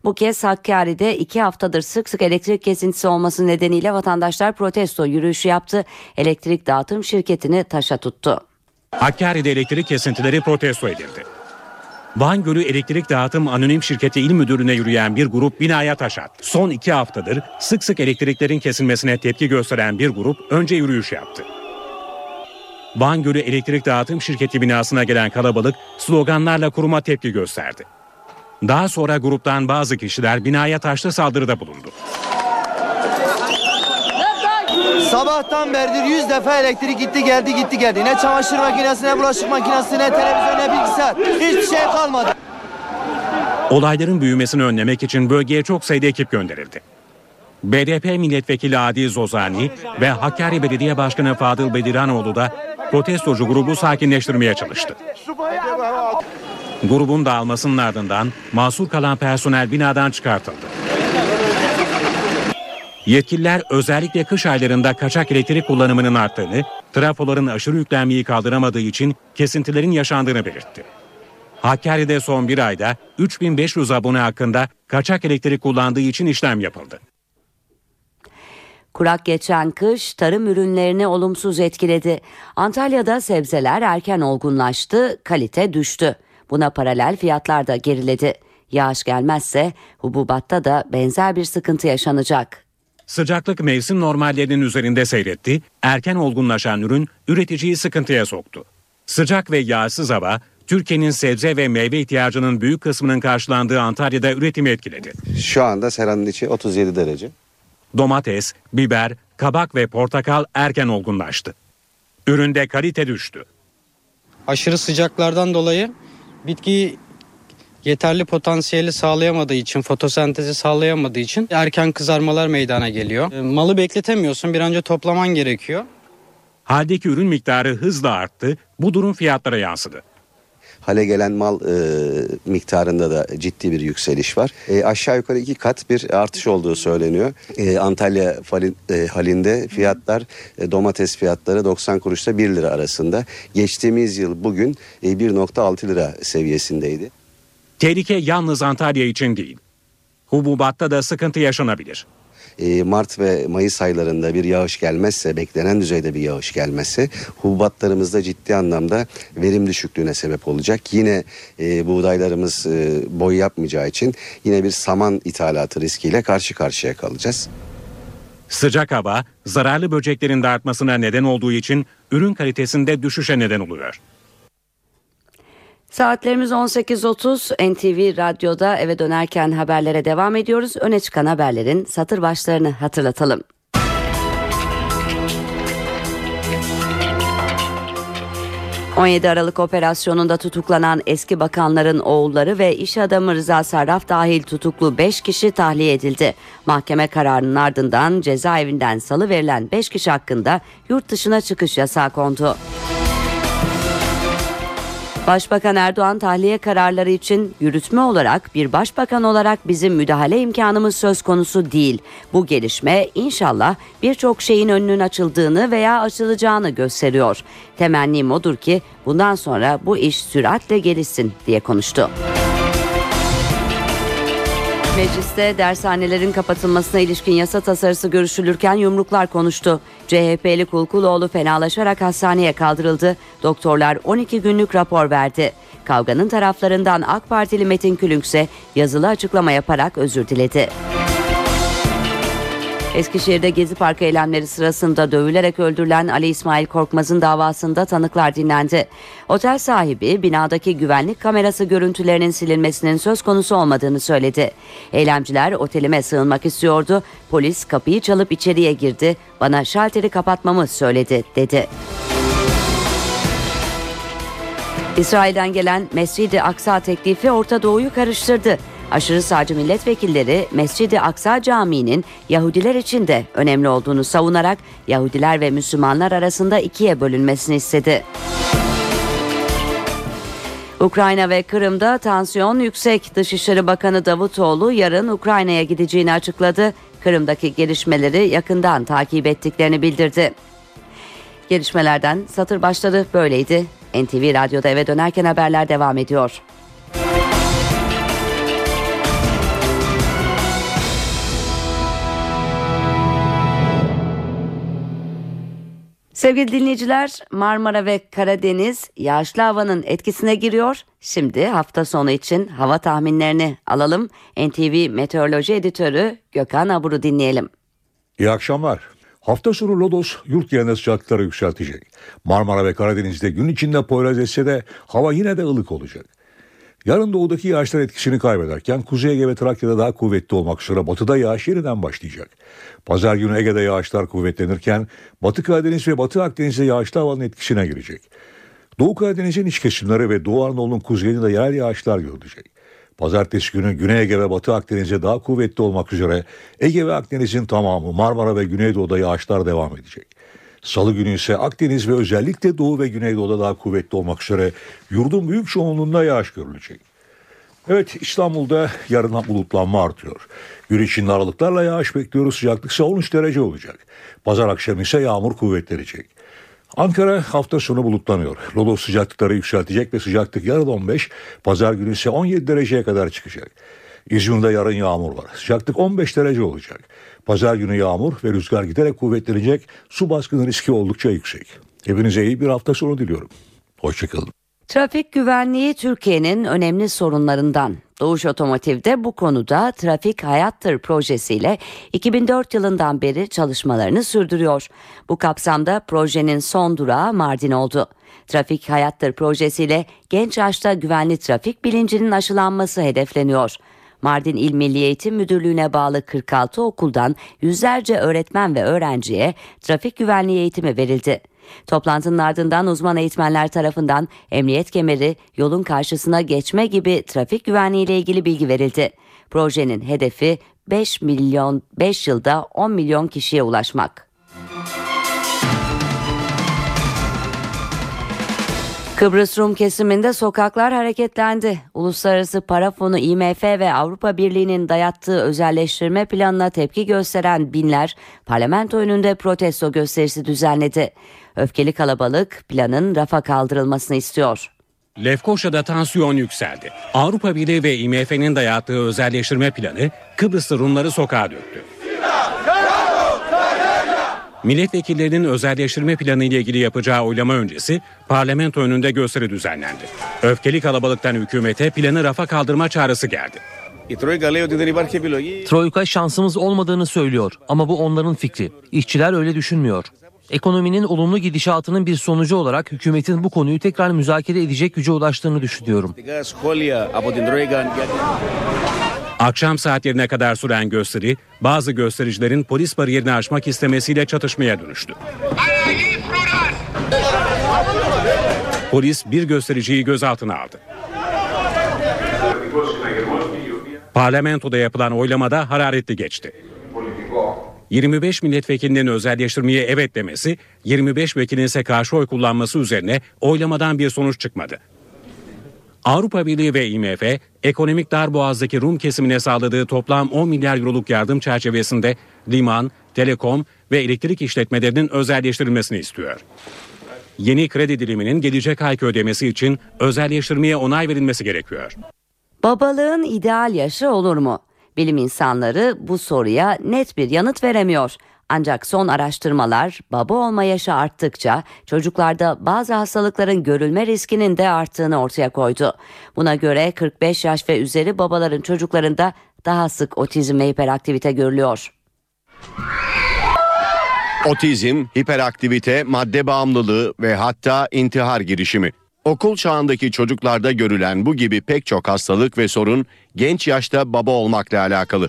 Bu kez Hakkari'de iki haftadır sık sık elektrik kesintisi olması nedeniyle vatandaşlar protesto yürüyüşü yaptı. Elektrik dağıtım şirketini taşa tuttu. Hakkari'de elektrik kesintileri protesto edildi. Van Gölü Elektrik Dağıtım Anonim Şirketi İl Müdürlüğü'ne yürüyen bir grup binaya taş attı. Son iki haftadır sık sık elektriklerin kesilmesine tepki gösteren bir grup önce yürüyüş yaptı. Van Gölü Elektrik Dağıtım Şirketi binasına gelen kalabalık sloganlarla kuruma tepki gösterdi. Daha sonra gruptan bazı kişiler binaya taşlı saldırıda bulundu. Sabahtan beridir 100 defa elektrik gitti geldi gitti geldi. Ne çamaşır makinesi ne bulaşık makinesi ne televizyon ne bilgisayar. Hiçbir şey kalmadı. Olayların büyümesini önlemek için bölgeye çok sayıda ekip gönderildi. BDP milletvekili Adi Zozani ve Hakkari Belediye Başkanı Fadıl Bediranoğlu da protestocu grubu sakinleştirmeye çalıştı. Grubun dağılmasının ardından mahsur kalan personel binadan çıkartıldı. Yetkililer özellikle kış aylarında kaçak elektrik kullanımının arttığını, trafoların aşırı yüklenmeyi kaldıramadığı için kesintilerin yaşandığını belirtti. Hakkari'de son bir ayda 3500 abone hakkında kaçak elektrik kullandığı için işlem yapıldı. Kurak geçen kış tarım ürünlerini olumsuz etkiledi. Antalya'da sebzeler erken olgunlaştı, kalite düştü. Buna paralel fiyatlar da geriledi. Yağış gelmezse hububatta da benzer bir sıkıntı yaşanacak. Sıcaklık mevsim normallerinin üzerinde seyretti, erken olgunlaşan ürün üreticiyi sıkıntıya soktu. Sıcak ve yağsız hava, Türkiye'nin sebze ve meyve ihtiyacının büyük kısmının karşılandığı Antalya'da üretimi etkiledi. Şu anda seranın içi 37 derece. Domates, biber, kabak ve portakal erken olgunlaştı. Üründe kalite düştü. Aşırı sıcaklardan dolayı bitki yeterli potansiyeli sağlayamadığı için, fotosentezi sağlayamadığı için erken kızarmalar meydana geliyor. E, Malı bekletemiyorsun, bir önce toplaman gerekiyor. Haldeki ürün miktarı hızla arttı, bu durum fiyatlara yansıdı. Hale gelen mal e, miktarında da ciddi bir yükseliş var. E, aşağı yukarı iki kat bir artış olduğu söyleniyor. E, Antalya falin, e, halinde fiyatlar e, domates fiyatları 90 kuruşla 1 lira arasında. Geçtiğimiz yıl bugün e, 1.6 lira seviyesindeydi. Tehlike yalnız Antalya için değil. Hububatta da sıkıntı yaşanabilir. E, Mart ve Mayıs aylarında bir yağış gelmezse, beklenen düzeyde bir yağış gelmezse hububatlarımızda ciddi anlamda verim düşüklüğüne sebep olacak. Yine e, buğdaylarımız e, boy yapmayacağı için yine bir saman ithalatı riskiyle karşı karşıya kalacağız. Sıcak hava, zararlı böceklerin de artmasına neden olduğu için ürün kalitesinde düşüşe neden oluyor. Saatlerimiz 18.30 NTV Radyo'da eve dönerken haberlere devam ediyoruz. Öne çıkan haberlerin satır başlarını hatırlatalım. ...17 Aralık operasyonunda tutuklanan eski bakanların oğulları ve iş adamı Rıza Sarraf dahil tutuklu 5 kişi tahliye edildi. Mahkeme kararının ardından cezaevinden salı verilen 5 kişi hakkında yurt dışına çıkış yasağı kondu. Başbakan Erdoğan tahliye kararları için yürütme olarak bir başbakan olarak bizim müdahale imkanımız söz konusu değil. Bu gelişme inşallah birçok şeyin önünün açıldığını veya açılacağını gösteriyor. Temennim odur ki bundan sonra bu iş süratle gelişsin diye konuştu. Mecliste dershanelerin kapatılmasına ilişkin yasa tasarısı görüşülürken yumruklar konuştu. CHP'li Kulkuloğlu fenalaşarak hastaneye kaldırıldı. Doktorlar 12 günlük rapor verdi. Kavganın taraflarından AK Partili Metin Külünk ise yazılı açıklama yaparak özür diledi. Eskişehir'de Gezi Parkı eylemleri sırasında dövülerek öldürülen Ali İsmail Korkmaz'ın davasında tanıklar dinlendi. Otel sahibi binadaki güvenlik kamerası görüntülerinin silinmesinin söz konusu olmadığını söyledi. Eylemciler otelime sığınmak istiyordu. Polis kapıyı çalıp içeriye girdi. Bana şalteri kapatmamı söyledi dedi. İsrail'den gelen Mescid-i Aksa teklifi Orta Doğu'yu karıştırdı. Aşırı sağcı milletvekilleri Mescid-i Aksa Camii'nin Yahudiler için de önemli olduğunu savunarak Yahudiler ve Müslümanlar arasında ikiye bölünmesini istedi. Ukrayna ve Kırım'da tansiyon yüksek. Dışişleri Bakanı Davutoğlu yarın Ukrayna'ya gideceğini açıkladı. Kırım'daki gelişmeleri yakından takip ettiklerini bildirdi. Gelişmelerden satır başları böyleydi. NTV Radyo'da eve dönerken haberler devam ediyor. Sevgili dinleyiciler Marmara ve Karadeniz yağışlı havanın etkisine giriyor. Şimdi hafta sonu için hava tahminlerini alalım. NTV Meteoroloji Editörü Gökhan Abur'u dinleyelim. İyi akşamlar. Hafta sonu Lodos yurt genelinde sıcaklıkları yükseltecek. Marmara ve Karadeniz'de gün içinde Poyraz etse de hava yine de ılık olacak. Yarın doğudaki yağışlar etkisini kaybederken Kuzey Ege ve Trakya'da daha kuvvetli olmak üzere batıda yağış yeniden başlayacak. Pazar günü Ege'de yağışlar kuvvetlenirken Batı Karadeniz ve Batı Akdeniz'de yağışlı havanın etkisine girecek. Doğu Karadeniz'in iç kesimleri ve Doğu Anadolu'nun kuzeyinde yerel yağışlar görülecek. Pazartesi günü Güney Ege ve Batı Akdeniz'de daha kuvvetli olmak üzere Ege ve Akdeniz'in tamamı Marmara ve Güneydoğu'da yağışlar devam edecek. Salı günü ise Akdeniz ve özellikle Doğu ve Güneydoğu'da daha kuvvetli olmak üzere yurdun büyük çoğunluğunda yağış görülecek. Evet İstanbul'da yarından bulutlanma artıyor. Gün içinde aralıklarla yağış bekliyoruz. Sıcaklık ise 13 derece olacak. Pazar akşamı ise yağmur kuvvetlenecek. Ankara hafta sonu bulutlanıyor. Lodos sıcaklıkları yükseltecek ve sıcaklık yarın 15, pazar günü ise 17 dereceye kadar çıkacak. İzmir'de yarın yağmur var. Sıcaklık 15 derece olacak. Pazar günü yağmur ve rüzgar giderek kuvvetlenecek. Su baskını riski oldukça yüksek. Hepinize iyi bir hafta sonu diliyorum. Hoşçakalın. Trafik güvenliği Türkiye'nin önemli sorunlarından. Doğuş Otomotiv'de bu konuda Trafik Hayattır projesiyle 2004 yılından beri çalışmalarını sürdürüyor. Bu kapsamda projenin son durağı Mardin oldu. Trafik Hayattır projesiyle genç yaşta güvenli trafik bilincinin aşılanması hedefleniyor. Mardin İl Milli Eğitim Müdürlüğü'ne bağlı 46 okuldan yüzlerce öğretmen ve öğrenciye trafik güvenliği eğitimi verildi. Toplantının ardından uzman eğitmenler tarafından emniyet kemeri, yolun karşısına geçme gibi trafik güvenliği ile ilgili bilgi verildi. Projenin hedefi 5 milyon 5 yılda 10 milyon kişiye ulaşmak. Kıbrıs Rum kesiminde sokaklar hareketlendi. Uluslararası Para Fonu IMF ve Avrupa Birliği'nin dayattığı özelleştirme planına tepki gösteren binler parlamento önünde protesto gösterisi düzenledi. Öfkeli kalabalık planın rafa kaldırılmasını istiyor. Lefkoşa'da tansiyon yükseldi. Avrupa Birliği ve IMF'nin dayattığı özelleştirme planı Kıbrıslı Rumları sokağa döktü. Milletvekillerinin özelleştirme planı ile ilgili yapacağı oylama öncesi parlamento önünde gösteri düzenlendi. Öfkeli kalabalıktan hükümete planı rafa kaldırma çağrısı geldi. Troika şansımız olmadığını söylüyor ama bu onların fikri. İşçiler öyle düşünmüyor. Ekonominin olumlu gidişatının bir sonucu olarak hükümetin bu konuyu tekrar müzakere edecek güce ulaştığını düşünüyorum. Akşam saatlerine kadar süren gösteri bazı göstericilerin polis bariyerini aşmak istemesiyle çatışmaya dönüştü. Polis bir göstericiyi gözaltına aldı. Parlamentoda yapılan oylamada hararetli geçti. 25 milletvekilinin özelleştirmeye evet demesi, 25 vekilin ise karşı oy kullanması üzerine oylamadan bir sonuç çıkmadı. Avrupa Birliği ve IMF, ekonomik darboğazdaki Rum kesimine sağladığı toplam 10 milyar euroluk yardım çerçevesinde liman, telekom ve elektrik işletmelerinin özelleştirilmesini istiyor. Yeni kredi diliminin gelecek ayki ödemesi için özelleştirmeye onay verilmesi gerekiyor. Babalığın ideal yaşı olur mu? Bilim insanları bu soruya net bir yanıt veremiyor. Ancak son araştırmalar baba olma yaşı arttıkça çocuklarda bazı hastalıkların görülme riskinin de arttığını ortaya koydu. Buna göre 45 yaş ve üzeri babaların çocuklarında daha sık otizm ve hiperaktivite görülüyor. Otizm, hiperaktivite, madde bağımlılığı ve hatta intihar girişimi. Okul çağındaki çocuklarda görülen bu gibi pek çok hastalık ve sorun genç yaşta baba olmakla alakalı.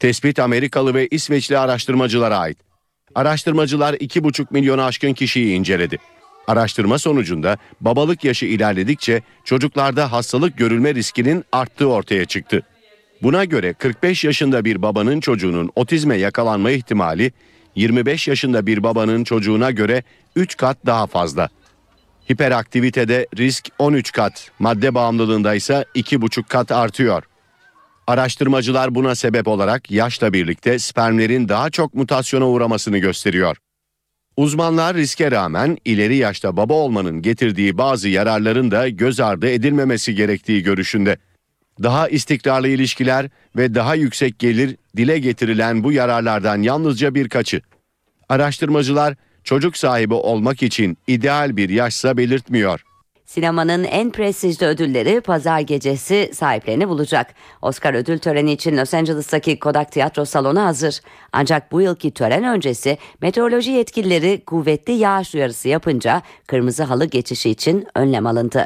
Tespit Amerikalı ve İsveçli araştırmacılara ait. Araştırmacılar 2,5 milyonu aşkın kişiyi inceledi. Araştırma sonucunda babalık yaşı ilerledikçe çocuklarda hastalık görülme riskinin arttığı ortaya çıktı. Buna göre 45 yaşında bir babanın çocuğunun otizme yakalanma ihtimali 25 yaşında bir babanın çocuğuna göre 3 kat daha fazla. Hiperaktivitede risk 13 kat, madde bağımlılığında ise 2,5 kat artıyor. Araştırmacılar buna sebep olarak yaşla birlikte spermlerin daha çok mutasyona uğramasını gösteriyor. Uzmanlar riske rağmen ileri yaşta baba olmanın getirdiği bazı yararların da göz ardı edilmemesi gerektiği görüşünde. Daha istikrarlı ilişkiler ve daha yüksek gelir dile getirilen bu yararlardan yalnızca birkaçı. Araştırmacılar çocuk sahibi olmak için ideal bir yaşsa belirtmiyor. Sinemanın en prestijli ödülleri pazar gecesi sahiplerini bulacak. Oscar ödül töreni için Los Angeles'taki Kodak Tiyatro Salonu hazır. Ancak bu yılki tören öncesi meteoroloji yetkilileri kuvvetli yağış uyarısı yapınca kırmızı halı geçişi için önlem alındı.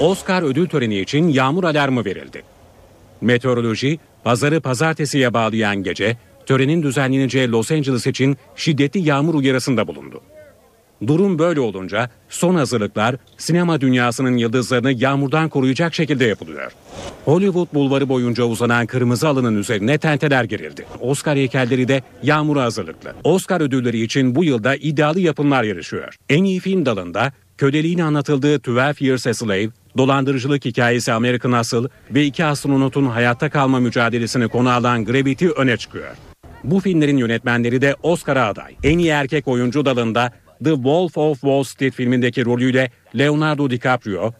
Oscar ödül töreni için yağmur alarmı verildi. Meteoroloji, pazarı pazartesiye bağlayan gece, törenin düzenleneceği Los Angeles için şiddetli yağmur uyarısında bulundu. Durum böyle olunca son hazırlıklar sinema dünyasının yıldızlarını yağmurdan koruyacak şekilde yapılıyor. Hollywood bulvarı boyunca uzanan kırmızı alının üzerine tenteler gerildi. Oscar heykelleri de yağmura hazırlıklı. Oscar ödülleri için bu yılda iddialı yapımlar yarışıyor. En iyi film dalında köleliğin anlatıldığı 12 Years a Slave, dolandırıcılık hikayesi American Hustle ve iki astronotun hayatta kalma mücadelesini konu alan Gravity öne çıkıyor. Bu filmlerin yönetmenleri de Oscar'a aday. En iyi erkek oyuncu dalında The Wolf of Wall Street filmindeki rolüyle Leonardo DiCaprio,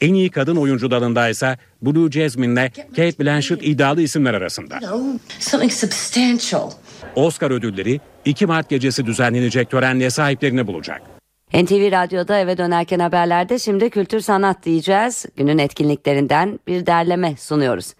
en iyi kadın oyuncu dalında ise Blue Jasmine'le Kate Blanchett iddialı isimler arasında. Something substantial. Oscar ödülleri 2 Mart gecesi düzenlenecek törenle sahiplerini bulacak. NTV Radyo'da eve dönerken haberlerde şimdi kültür sanat diyeceğiz. Günün etkinliklerinden bir derleme sunuyoruz.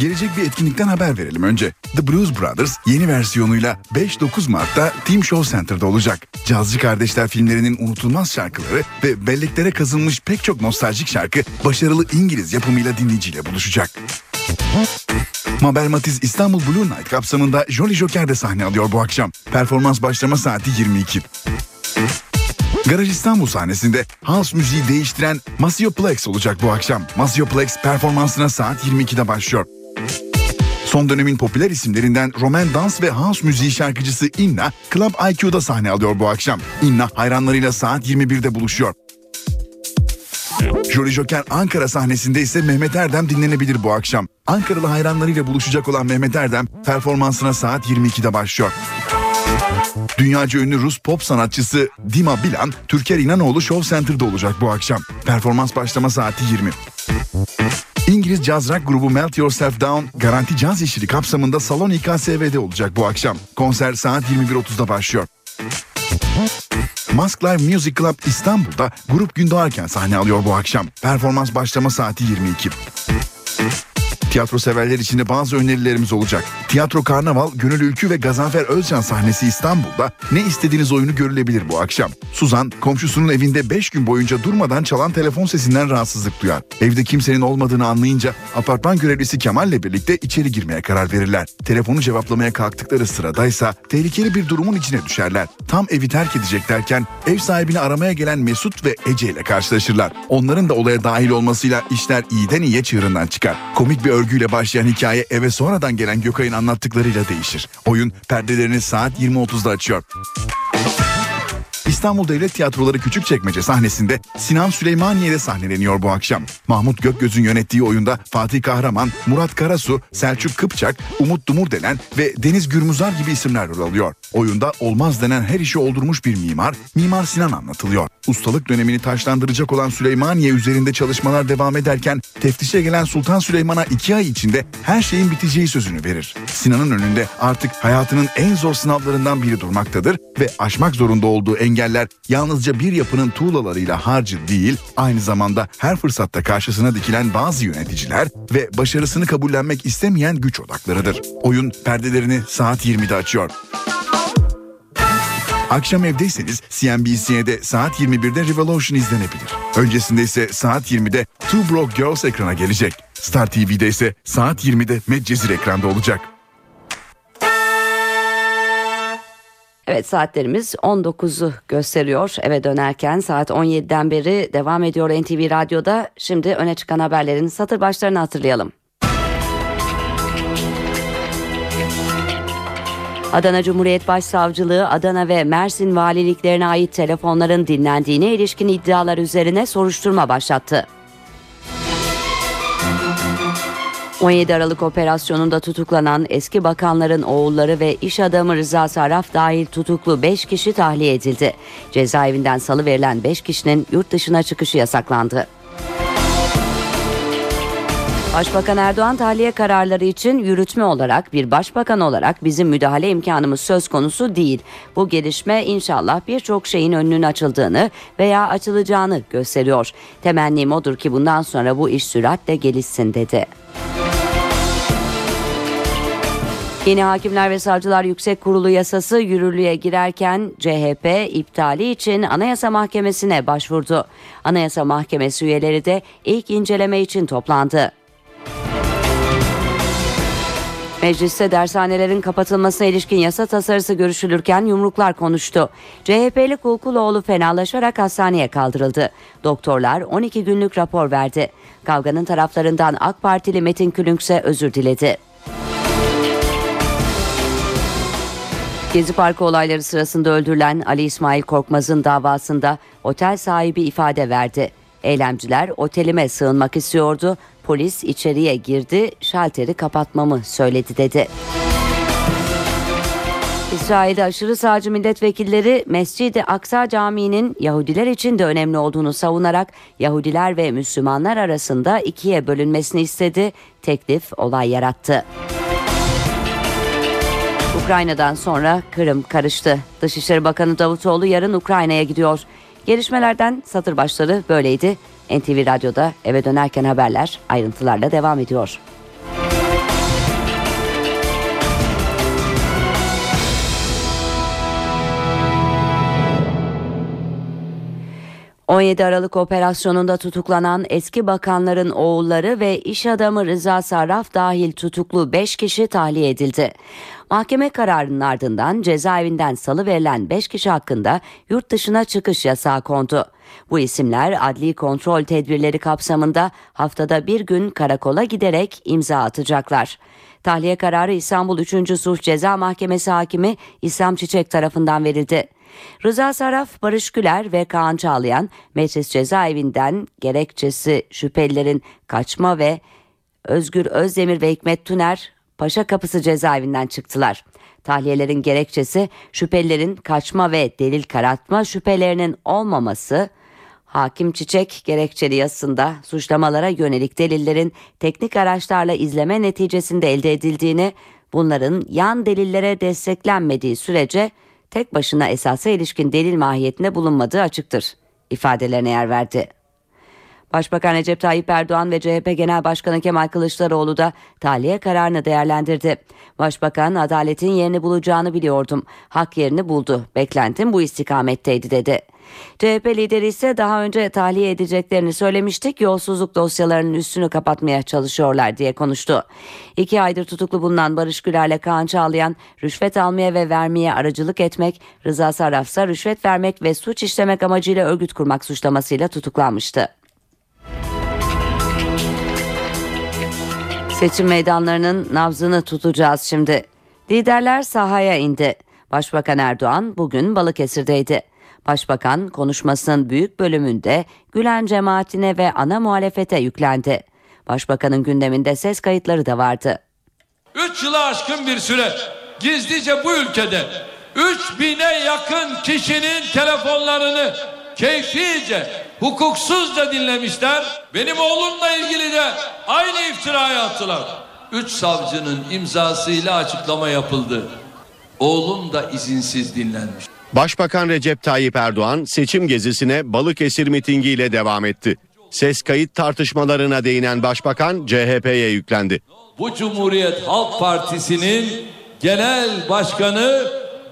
Gelecek bir etkinlikten haber verelim önce. The Blues Brothers yeni versiyonuyla 5-9 Mart'ta Team Show Center'da olacak. Cazcı Kardeşler filmlerinin unutulmaz şarkıları ve belleklere kazınmış pek çok nostaljik şarkı başarılı İngiliz yapımıyla dinleyiciyle buluşacak. Mabel Matiz İstanbul Blue Night kapsamında Jolly Joker de sahne alıyor bu akşam. Performans başlama saati 22. Garaj İstanbul sahnesinde house müziği değiştiren Masioplex olacak bu akşam. Masioplex performansına saat 22'de başlıyor. Son dönemin popüler isimlerinden Roman dans ve house müziği şarkıcısı Inna, Club IQ'da sahne alıyor bu akşam. Inna hayranlarıyla saat 21'de buluşuyor. Jolly Joker Ankara sahnesinde ise Mehmet Erdem dinlenebilir bu akşam. Ankaralı hayranlarıyla buluşacak olan Mehmet Erdem performansına saat 22'de başlıyor. Dünyaca ünlü Rus pop sanatçısı Dima Bilan, Türker İnanoğlu Show Center'da olacak bu akşam. Performans başlama saati 20. İngiliz caz rock grubu Melt Yourself Down Garanti Caz Yeşili kapsamında Salon İKSV'de olacak bu akşam. Konser saat 21.30'da başlıyor. Mask Live Music Club İstanbul'da grup gün doğarken sahne alıyor bu akşam. Performans başlama saati 22. Tiyatro severler için de bazı önerilerimiz olacak. Tiyatro Karnaval, Gönül Ülkü ve Gazanfer Özcan sahnesi İstanbul'da ne istediğiniz oyunu görülebilir bu akşam. Suzan, komşusunun evinde 5 gün boyunca durmadan çalan telefon sesinden rahatsızlık duyar. Evde kimsenin olmadığını anlayınca apartman görevlisi Kemal'le birlikte içeri girmeye karar verirler. Telefonu cevaplamaya kalktıkları sıradaysa tehlikeli bir durumun içine düşerler. Tam evi terk edeceklerken ev sahibini aramaya gelen Mesut ve Ece ile karşılaşırlar. Onların da olaya dahil olmasıyla işler iyiden iyiye çığırından çıkar. Komik bir örgüyle başlayan hikaye eve sonradan gelen Gökay'ın anlattıklarıyla değişir. Oyun perdelerini saat 20.30'da açıyor. İstanbul Devlet Tiyatroları Küçükçekmece sahnesinde Sinan Süleymaniye'de sahneleniyor bu akşam. Mahmut Gökgöz'ün yönettiği oyunda Fatih Kahraman, Murat Karasu, Selçuk Kıpçak, Umut Dumurdelen ve Deniz Gürmuzar gibi isimler rol alıyor. Oyunda olmaz denen her işi oldurmuş bir mimar, Mimar Sinan anlatılıyor. Ustalık dönemini taşlandıracak olan Süleymaniye üzerinde çalışmalar devam ederken teftişe gelen Sultan Süleyman'a iki ay içinde her şeyin biteceği sözünü verir. Sinan'ın önünde artık hayatının en zor sınavlarından biri durmaktadır ve aşmak zorunda olduğu engeller yalnızca bir yapının tuğlalarıyla harcı değil, aynı zamanda her fırsatta karşısına dikilen bazı yöneticiler ve başarısını kabullenmek istemeyen güç odaklarıdır. Oyun perdelerini saat 20'de açıyor. Akşam evdeyseniz CNBC'de saat 21'de Revolution izlenebilir. Öncesinde ise saat 20'de Two Broke Girls ekrana gelecek. Star TV'de ise saat 20'de Medcezir ekranda olacak. Evet saatlerimiz 19'u gösteriyor. Eve dönerken saat 17'den beri devam ediyor NTV Radyo'da. Şimdi öne çıkan haberlerin satır başlarını hatırlayalım. Adana Cumhuriyet Başsavcılığı Adana ve Mersin valiliklerine ait telefonların dinlendiğine ilişkin iddialar üzerine soruşturma başlattı. 17 Aralık operasyonunda tutuklanan eski bakanların oğulları ve iş adamı Rıza Sarraf dahil tutuklu 5 kişi tahliye edildi. Cezaevinden salı verilen 5 kişinin yurt dışına çıkışı yasaklandı. Başbakan Erdoğan tahliye kararları için yürütme olarak bir başbakan olarak bizim müdahale imkanımız söz konusu değil. Bu gelişme inşallah birçok şeyin önünün açıldığını veya açılacağını gösteriyor. Temennim odur ki bundan sonra bu iş süratle gelişsin dedi. Yeni Hakimler ve Savcılar Yüksek Kurulu yasası yürürlüğe girerken CHP iptali için Anayasa Mahkemesi'ne başvurdu. Anayasa Mahkemesi üyeleri de ilk inceleme için toplandı. Mecliste dershanelerin kapatılmasına ilişkin yasa tasarısı görüşülürken yumruklar konuştu. CHP'li Kulkuloğlu fenalaşarak hastaneye kaldırıldı. Doktorlar 12 günlük rapor verdi. Kavganın taraflarından AK Partili Metin Külünk ise özür diledi. Gezi Parkı olayları sırasında öldürülen Ali İsmail Korkmaz'ın davasında otel sahibi ifade verdi. Eylemciler otelime sığınmak istiyordu. Polis içeriye girdi, şalteri kapatmamı söyledi dedi. İsrail'de aşırı sağcı milletvekilleri Mescid-i Aksa Camii'nin Yahudiler için de önemli olduğunu savunarak Yahudiler ve Müslümanlar arasında ikiye bölünmesini istedi. Teklif olay yarattı. Ukrayna'dan sonra Kırım karıştı. Dışişleri Bakanı Davutoğlu yarın Ukrayna'ya gidiyor. Gelişmelerden satır başları böyleydi. NTV Radyo'da eve dönerken haberler ayrıntılarla devam ediyor. ...17 Aralık operasyonunda tutuklanan eski bakanların oğulları ve iş adamı Rıza Sarraf dahil tutuklu 5 kişi tahliye edildi. Mahkeme kararının ardından cezaevinden salı verilen 5 kişi hakkında yurt dışına çıkış yasağı kondu. Bu isimler adli kontrol tedbirleri kapsamında haftada bir gün karakola giderek imza atacaklar. Tahliye kararı İstanbul 3. Sulh Ceza Mahkemesi hakimi İslam Çiçek tarafından verildi. Rıza Saraf, Barış Güler ve Kaan Çağlayan meclis cezaevinden gerekçesi şüphelilerin kaçma ve Özgür Özdemir ve Hikmet Tüner Paşa Kapısı cezaevinden çıktılar. Tahliyelerin gerekçesi şüphelilerin kaçma ve delil karartma şüphelerinin olmaması, Hakim Çiçek gerekçeli yazısında suçlamalara yönelik delillerin teknik araçlarla izleme neticesinde elde edildiğini, bunların yan delillere desteklenmediği sürece tek başına esasa ilişkin delil mahiyetinde bulunmadığı açıktır ifadelerine yer verdi. Başbakan Recep Tayyip Erdoğan ve CHP Genel Başkanı Kemal Kılıçdaroğlu da tahliye kararını değerlendirdi. Başbakan adaletin yerini bulacağını biliyordum. Hak yerini buldu. Beklentim bu istikametteydi dedi. CHP lideri ise daha önce tahliye edeceklerini söylemiştik. Yolsuzluk dosyalarının üstünü kapatmaya çalışıyorlar diye konuştu. İki aydır tutuklu bulunan Barış Güler'le Kaan Çağlayan rüşvet almaya ve vermeye aracılık etmek, Rıza Sarrafsa rüşvet vermek ve suç işlemek amacıyla örgüt kurmak suçlamasıyla tutuklanmıştı. Seçim meydanlarının nabzını tutacağız şimdi. Liderler sahaya indi. Başbakan Erdoğan bugün Balıkesir'deydi. Başbakan konuşmasının büyük bölümünde Gülen cemaatine ve ana muhalefete yüklendi. Başbakanın gündeminde ses kayıtları da vardı. 3 yılı aşkın bir süre gizlice bu ülkede 3000'e yakın kişinin telefonlarını keyfice, hukuksuzca dinlemişler. Benim oğlumla ilgili de aynı iftirayı attılar. Üç savcının imzasıyla açıklama yapıldı. Oğlum da izinsiz dinlenmiş. Başbakan Recep Tayyip Erdoğan seçim gezisine Balıkesir mitingiyle devam etti. Ses kayıt tartışmalarına değinen başbakan CHP'ye yüklendi. Bu Cumhuriyet Halk Partisi'nin genel başkanı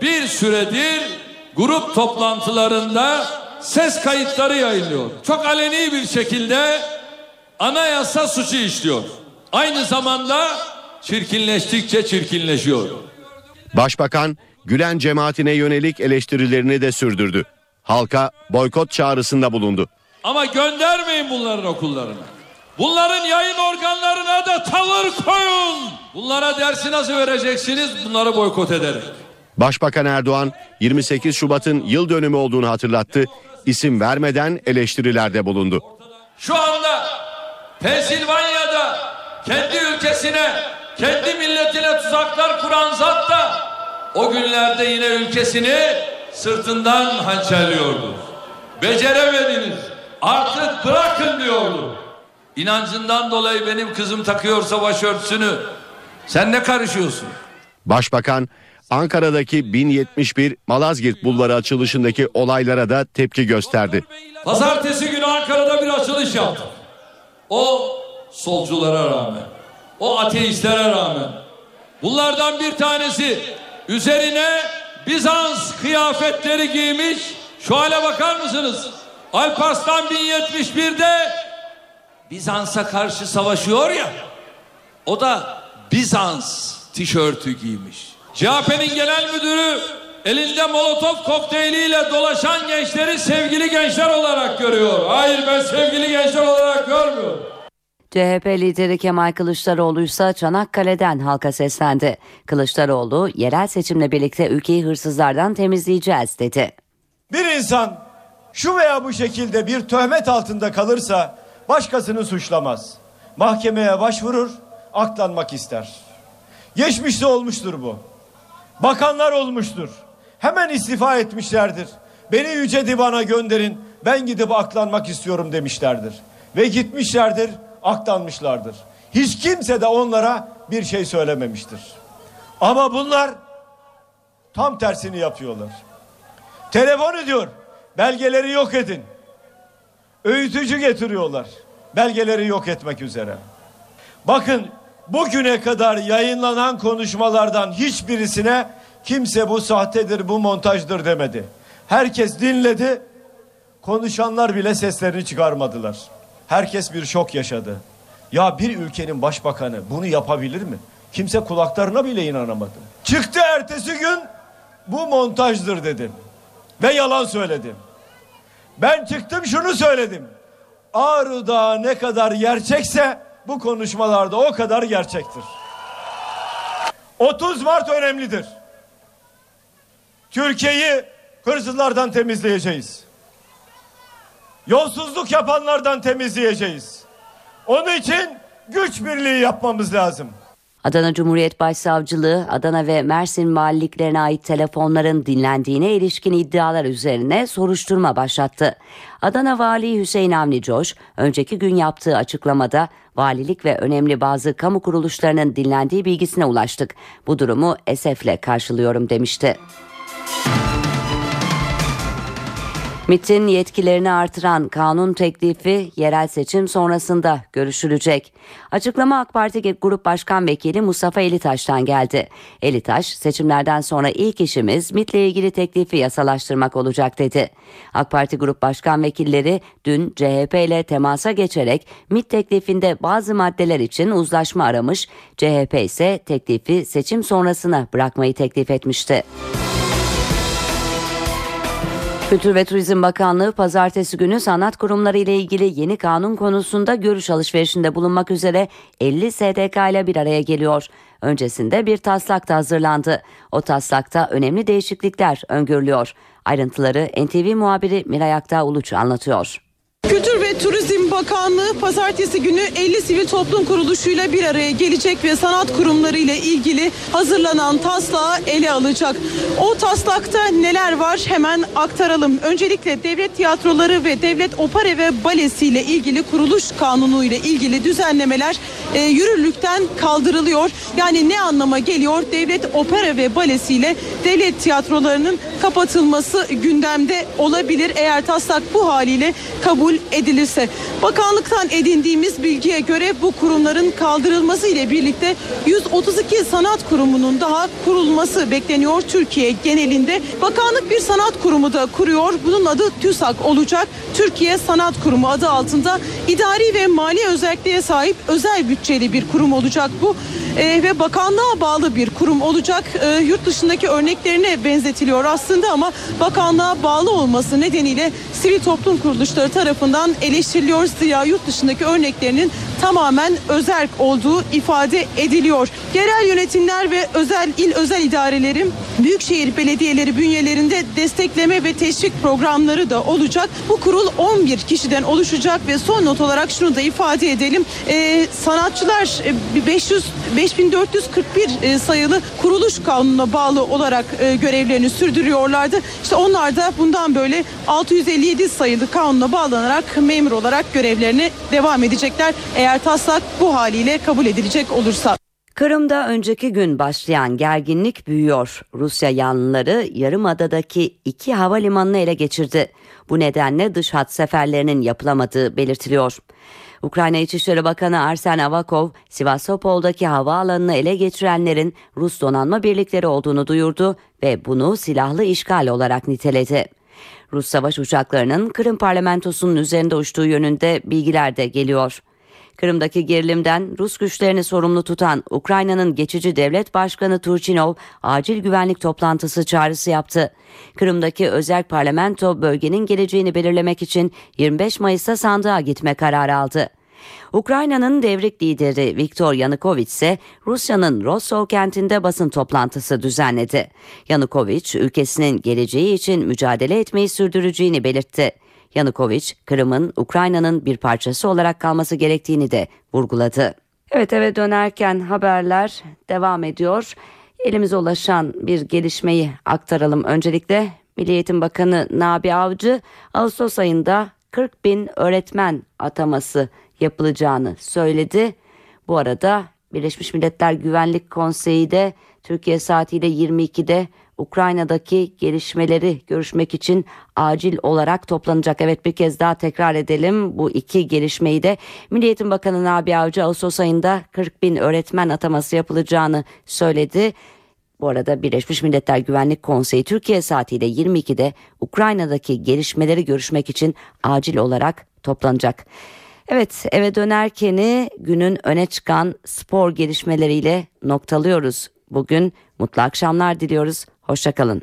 bir süredir grup toplantılarında ses kayıtları yayınlıyor. Çok aleni bir şekilde anayasa suçu işliyor. Aynı zamanda çirkinleştikçe çirkinleşiyor. Başbakan Gülen cemaatine yönelik eleştirilerini de sürdürdü. Halka boykot çağrısında bulundu. Ama göndermeyin bunların okullarına. Bunların yayın organlarına da tavır koyun. Bunlara dersi nasıl vereceksiniz? Bunları boykot ederek. Başbakan Erdoğan 28 Şubat'ın yıl dönümü olduğunu hatırlattı. İsim vermeden eleştirilerde bulundu. Şu anda Pensilvanya'da kendi ülkesine, kendi milletine tuzaklar kuran zat da o günlerde yine ülkesini sırtından hançerliyordu. Beceremediniz. Artık bırakın diyordu. İnancından dolayı benim kızım takıyorsa başörtüsünü sen ne karışıyorsun? Başbakan Ankara'daki 1071 Malazgirt Bulvarı açılışındaki olaylara da tepki gösterdi. Pazartesi günü Ankara'da bir açılış yaptık. O solculara rağmen, o ateistlere rağmen. Bunlardan bir tanesi üzerine Bizans kıyafetleri giymiş. Şu hale bakar mısınız? Alparslan 1071'de Bizans'a karşı savaşıyor ya. O da Bizans tişörtü giymiş. CHP'nin genel müdürü elinde molotof kokteyliyle dolaşan gençleri sevgili gençler olarak görüyor. Hayır ben sevgili gençler olarak görmüyorum. CHP lideri Kemal Kılıçdaroğlu ise Çanakkale'den halka seslendi. Kılıçdaroğlu yerel seçimle birlikte ülkeyi hırsızlardan temizleyeceğiz dedi. Bir insan şu veya bu şekilde bir töhmet altında kalırsa başkasını suçlamaz. Mahkemeye başvurur, aklanmak ister. Geçmişte olmuştur bu. Bakanlar olmuştur. Hemen istifa etmişlerdir. Beni yüce divana gönderin. Ben gidip aklanmak istiyorum demişlerdir. Ve gitmişlerdir, aklanmışlardır. Hiç kimse de onlara bir şey söylememiştir. Ama bunlar tam tersini yapıyorlar. Telefon ediyor. Belgeleri yok edin. Öğütücü getiriyorlar. Belgeleri yok etmek üzere. Bakın bugüne kadar yayınlanan konuşmalardan hiçbirisine kimse bu sahtedir, bu montajdır demedi. Herkes dinledi. Konuşanlar bile seslerini çıkarmadılar. Herkes bir şok yaşadı. Ya bir ülkenin başbakanı bunu yapabilir mi? Kimse kulaklarına bile inanamadı. Çıktı ertesi gün bu montajdır dedim. Ve yalan söyledim. Ben çıktım şunu söyledim. Ağrı Dağı ne kadar gerçekse bu konuşmalarda o kadar gerçektir. 30 Mart önemlidir. Türkiye'yi hırsızlardan temizleyeceğiz. Yolsuzluk yapanlardan temizleyeceğiz. Onun için güç birliği yapmamız lazım. Adana Cumhuriyet Başsavcılığı Adana ve Mersin valiliklerine ait telefonların dinlendiğine ilişkin iddialar üzerine soruşturma başlattı. Adana Vali Hüseyin Avni Coş önceki gün yaptığı açıklamada valilik ve önemli bazı kamu kuruluşlarının dinlendiği bilgisine ulaştık. Bu durumu esefle karşılıyorum demişti. MİT'in yetkilerini artıran kanun teklifi yerel seçim sonrasında görüşülecek. Açıklama AK Parti Grup Başkan Vekili Mustafa Elitaş'tan geldi. Elitaş, seçimlerden sonra ilk işimiz MİT'le ilgili teklifi yasalaştırmak olacak dedi. AK Parti Grup Başkan Vekilleri dün CHP ile temasa geçerek MİT teklifinde bazı maddeler için uzlaşma aramış, CHP ise teklifi seçim sonrasına bırakmayı teklif etmişti. Kültür ve Turizm Bakanlığı pazartesi günü sanat kurumları ile ilgili yeni kanun konusunda görüş alışverişinde bulunmak üzere 50 STK ile bir araya geliyor. Öncesinde bir taslak da hazırlandı. O taslakta önemli değişiklikler öngörülüyor. Ayrıntıları NTV muhabiri Miray Aktağ Uluç anlatıyor. Kültür ve Turizm Bakanlığı pazartesi günü 50 sivil toplum kuruluşuyla bir araya gelecek ve sanat kurumları ile ilgili hazırlanan taslağı ele alacak. O taslakta neler var hemen aktaralım. Öncelikle devlet tiyatroları ve devlet opera ve balesi ile ilgili kuruluş kanunu ile ilgili düzenlemeler e, yürürlükten kaldırılıyor. Yani ne anlama geliyor? Devlet opera ve balesi ile devlet tiyatrolarının kapatılması gündemde olabilir eğer taslak bu haliyle kabul edilirse. Bakanlıktan edindiğimiz bilgiye göre bu kurumların kaldırılması ile birlikte 132 sanat kurumunun daha kurulması bekleniyor Türkiye genelinde. Bakanlık bir sanat kurumu da kuruyor. Bunun adı TÜSAK olacak. Türkiye Sanat Kurumu adı altında idari ve mali özelliğe sahip özel bütçeli bir kurum olacak bu. Ee, ve bakanlığa bağlı bir kurum olacak. Ee, yurt dışındaki örneklerine benzetiliyor aslında ama bakanlığa bağlı olması nedeniyle sivil toplum kuruluşları tarafından eleştiriliyor. Zira yurt dışındaki örneklerinin tamamen özerk olduğu ifade ediliyor. Yerel yönetimler ve özel il özel idareleri Büyükşehir belediyeleri bünyelerinde destekleme ve teşvik programları da olacak. Bu kurul 11 kişiden oluşacak ve son not olarak şunu da ifade edelim. Ee, sanatçılar e, 500 5441 e, sayılı kuruluş kanununa bağlı olarak e, görevlerini sürdürüyorlardı. İşte onlar da bundan böyle 657 sayılı kanuna bağlanarak memur olarak görevlerini devam edecekler. Eğer taslak bu haliyle kabul edilecek olursa. Kırım'da önceki gün başlayan gerginlik büyüyor. Rusya yanlıları Yarımada'daki iki havalimanını ele geçirdi. Bu nedenle dış hat seferlerinin yapılamadığı belirtiliyor. Ukrayna İçişleri Bakanı Arsen Avakov, Sivastopol'daki havaalanını ele geçirenlerin Rus donanma birlikleri olduğunu duyurdu ve bunu silahlı işgal olarak niteledi. Rus savaş uçaklarının Kırım parlamentosunun üzerinde uçtuğu yönünde bilgiler de geliyor. Kırım'daki gerilimden Rus güçlerini sorumlu tutan Ukrayna'nın geçici devlet başkanı Turchinov acil güvenlik toplantısı çağrısı yaptı. Kırım'daki özel parlamento bölgenin geleceğini belirlemek için 25 Mayıs'ta sandığa gitme kararı aldı. Ukrayna'nın devrik lideri Viktor Yanukovych ise Rusya'nın Rostov kentinde basın toplantısı düzenledi. Yanukovych ülkesinin geleceği için mücadele etmeyi sürdüreceğini belirtti. Yanukovych, Kırım'ın Ukrayna'nın bir parçası olarak kalması gerektiğini de vurguladı. Evet eve dönerken haberler devam ediyor. Elimize ulaşan bir gelişmeyi aktaralım. Öncelikle Milli Eğitim Bakanı Nabi Avcı Ağustos ayında 40 bin öğretmen ataması yapılacağını söyledi. Bu arada Birleşmiş Milletler Güvenlik Konseyi de Türkiye saatiyle 22'de Ukrayna'daki gelişmeleri görüşmek için acil olarak toplanacak. Evet bir kez daha tekrar edelim bu iki gelişmeyi de Milli Eğitim Bakanı Nabi Avcı Ağustos ayında 40 bin öğretmen ataması yapılacağını söyledi. Bu arada Birleşmiş Milletler Güvenlik Konseyi Türkiye saatiyle 22'de Ukrayna'daki gelişmeleri görüşmek için acil olarak toplanacak. Evet eve dönerkeni günün öne çıkan spor gelişmeleriyle noktalıyoruz. Bugün mutlu akşamlar diliyoruz. Hoşçakalın.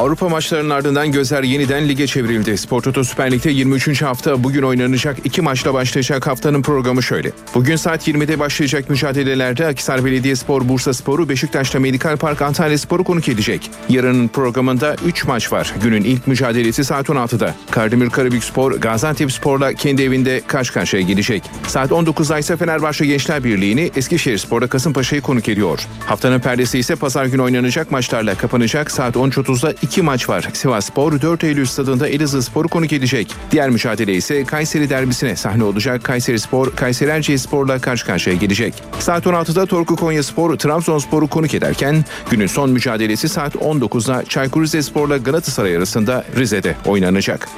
Avrupa maçlarının ardından gözler yeniden lige çevrildi. Spor Toto Süper Lig'de 23. hafta bugün oynanacak iki maçla başlayacak haftanın programı şöyle. Bugün saat 20'de başlayacak mücadelelerde Akisar Belediyespor, Bursa Sporu, Beşiktaş'ta Medikal Park Antalya Sporu konuk edecek. Yarının programında 3 maç var. Günün ilk mücadelesi saat 16'da. Kardemir Karabük Spor, Gaziantep Spor'la kendi evinde karşı karşıya gelecek. Saat 19'da ise Fenerbahçe Gençler Birliği'ni Eskişehir Spor'da Kasımpaşa'yı konuk ediyor. Haftanın perdesi ise pazar günü oynanacak maçlarla kapanacak. Saat 13.30'da iki maç var. Sivas Spor 4 Eylül stadında Elazığ Spor'u konuk edecek. Diğer mücadele ise Kayseri derbisine sahne olacak. Kayseri Spor, Kayseri Erciyes Spor'la karşı karşıya gelecek. Saat 16'da Torku Konya Spor, Trabzonspor'u konuk ederken günün son mücadelesi saat 19'da Çaykur Rizespor'la Galatasaray arasında Rize'de oynanacak.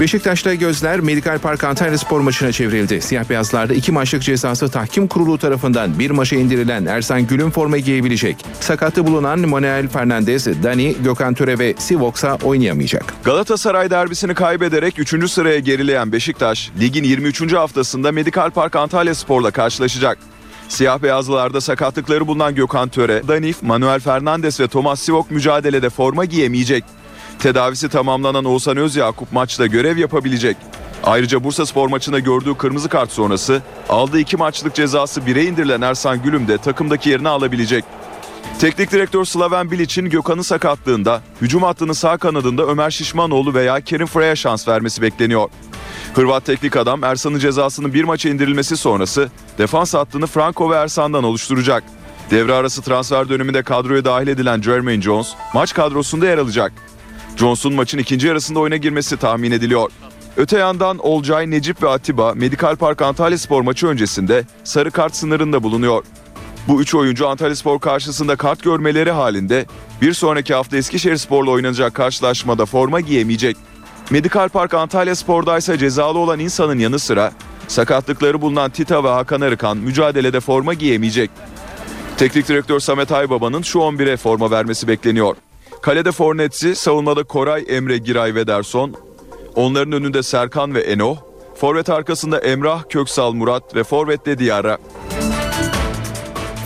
Beşiktaş'ta gözler Medikal Park Antalya Spor maçına çevrildi. Siyah beyazlarda iki maçlık cezası tahkim kurulu tarafından bir maça indirilen Ersan Gül'ün forma giyebilecek. Sakatlı bulunan Manuel Fernandez, Dani, Gökhan Töre ve Sivox'a oynayamayacak. Galatasaray derbisini kaybederek 3. sıraya gerileyen Beşiktaş, ligin 23. haftasında Medikal Park Antalya Spor'la karşılaşacak. Siyah beyazlılarda sakatlıkları bulunan Gökhan Töre, Danif, Manuel Fernandes ve Thomas Sivok mücadelede forma giyemeyecek. Tedavisi tamamlanan Oğuzhan Özyakup maçta görev yapabilecek. Ayrıca Bursa Spor maçında gördüğü kırmızı kart sonrası aldığı iki maçlık cezası 1'e indirilen Ersan Gülüm de takımdaki yerini alabilecek. Teknik direktör Slaven Bilic'in Gökhan'ın sakatlığında hücum hattının sağ kanadında Ömer Şişmanoğlu veya Kerim Freya şans vermesi bekleniyor. Hırvat teknik adam Ersan'ın cezasının bir maça indirilmesi sonrası defans hattını Franco ve Ersan'dan oluşturacak. Devre arası transfer döneminde kadroya dahil edilen Jermaine Jones maç kadrosunda yer alacak. Jones'un maçın ikinci yarısında oyuna girmesi tahmin ediliyor. Öte yandan Olcay, Necip ve Atiba Medikal Park Antalya Spor maçı öncesinde sarı kart sınırında bulunuyor. Bu üç oyuncu Antalya Spor karşısında kart görmeleri halinde bir sonraki hafta Eskişehir Spor'la oynanacak karşılaşmada forma giyemeyecek. Medikal Park Antalya Spor'da ise cezalı olan insanın yanı sıra sakatlıkları bulunan Tita ve Hakan Arıkan mücadelede forma giyemeyecek. Teknik direktör Samet Aybaba'nın şu 11'e forma vermesi bekleniyor. Kalede Fornetsi, savunmada Koray, Emre, Giray ve Derson. Onların önünde Serkan ve Eno. Forvet arkasında Emrah, Köksal, Murat ve Forvet'te Diyara.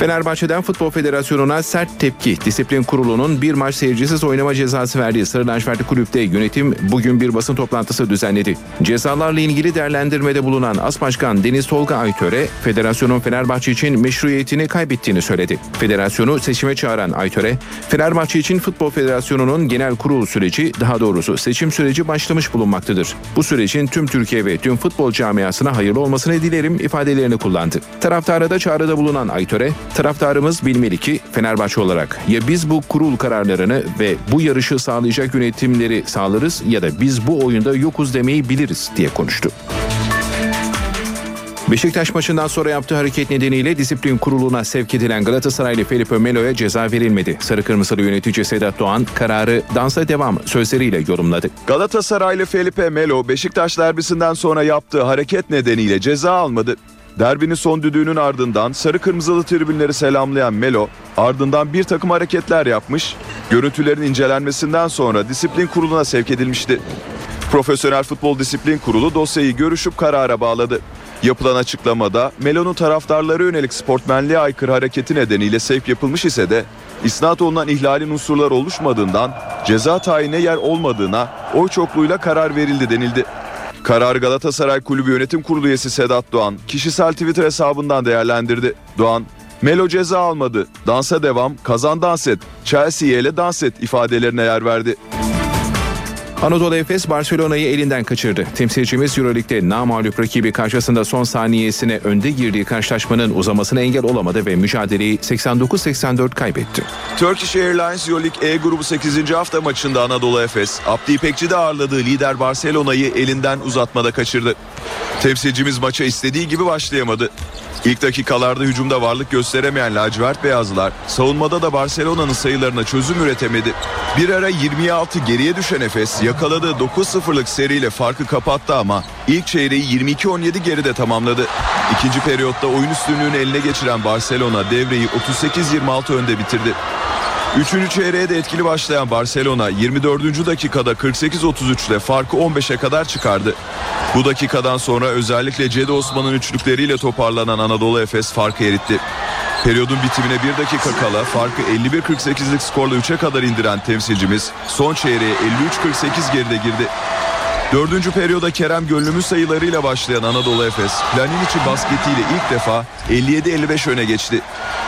Fenerbahçe'den Futbol Federasyonu'na sert tepki. Disiplin Kurulu'nun bir maç seyircisiz oynama cezası verdiği Sarı Lacivertli Kulüp'te yönetim bugün bir basın toplantısı düzenledi. Cezalarla ilgili değerlendirmede bulunan As Başkan Deniz Tolga Aytöre, federasyonun Fenerbahçe için meşruiyetini kaybettiğini söyledi. Federasyonu seçime çağıran Aytöre, Fenerbahçe için Futbol Federasyonu'nun genel kurul süreci, daha doğrusu seçim süreci başlamış bulunmaktadır. Bu sürecin tüm Türkiye ve tüm futbol camiasına hayırlı olmasını dilerim ifadelerini kullandı. Taraftara da çağrıda bulunan Aytöre, taraftarımız bilmeli ki Fenerbahçe olarak ya biz bu kurul kararlarını ve bu yarışı sağlayacak yönetimleri sağlarız ya da biz bu oyunda yokuz demeyi biliriz diye konuştu. Beşiktaş maçından sonra yaptığı hareket nedeniyle disiplin kuruluna sevk edilen Galatasaraylı Felipe Melo'ya ceza verilmedi. Sarı Kırmızılı yönetici Sedat Doğan kararı dansa devam sözleriyle yorumladı. Galatasaraylı Felipe Melo Beşiktaş derbisinden sonra yaptığı hareket nedeniyle ceza almadı. Derbinin son düdüğünün ardından sarı kırmızılı tribünleri selamlayan Melo ardından bir takım hareketler yapmış, görüntülerin incelenmesinden sonra disiplin kuruluna sevk edilmişti. Profesyonel Futbol Disiplin Kurulu dosyayı görüşüp karara bağladı. Yapılan açıklamada Melo'nun taraftarlara yönelik sportmenliğe aykırı hareketi nedeniyle sevk yapılmış ise de isnat olunan ihlalin unsurlar oluşmadığından ceza tayine yer olmadığına oy çokluğuyla karar verildi denildi. Karar Galatasaray Kulübü Yönetim Kurulu üyesi Sedat Doğan kişisel Twitter hesabından değerlendirdi. Doğan, Melo ceza almadı, dansa devam, kazan dans et, Chelsea'ye ile dans et ifadelerine yer verdi. Anadolu Efes Barcelona'yı elinden kaçırdı. Temsilcimiz Euroleague'de namağlup rakibi karşısında son saniyesine önde girdiği karşılaşmanın uzamasına engel olamadı ve mücadeleyi 89-84 kaybetti. Turkish Airlines Euroleague E grubu 8. hafta maçında Anadolu Efes, Abdi İpekçi'de ağırladığı lider Barcelona'yı elinden uzatmada kaçırdı. Temsilcimiz maça istediği gibi başlayamadı. İlk dakikalarda hücumda varlık gösteremeyen lacivert beyazlılar savunmada da Barcelona'nın sayılarına çözüm üretemedi. Bir ara 26 geriye düşen Efes yakaladığı 9-0'lık seriyle farkı kapattı ama ilk çeyreği 22-17 geride tamamladı. İkinci periyotta oyun üstünlüğünü eline geçiren Barcelona devreyi 38-26 önde bitirdi. Üçüncü çeyreğe de etkili başlayan Barcelona 24. dakikada 48-33 ile farkı 15'e kadar çıkardı. Bu dakikadan sonra özellikle Cedi Osman'ın üçlükleriyle toparlanan Anadolu Efes farkı eritti. Periyodun bitimine bir dakika kala farkı 51-48'lik skorla 3'e kadar indiren temsilcimiz son çeyreğe 53-48 geride girdi. Dördüncü periyoda Kerem Gönlümüz sayılarıyla başlayan Anadolu Efes, Planinic basketiyle ilk defa 57-55 öne geçti.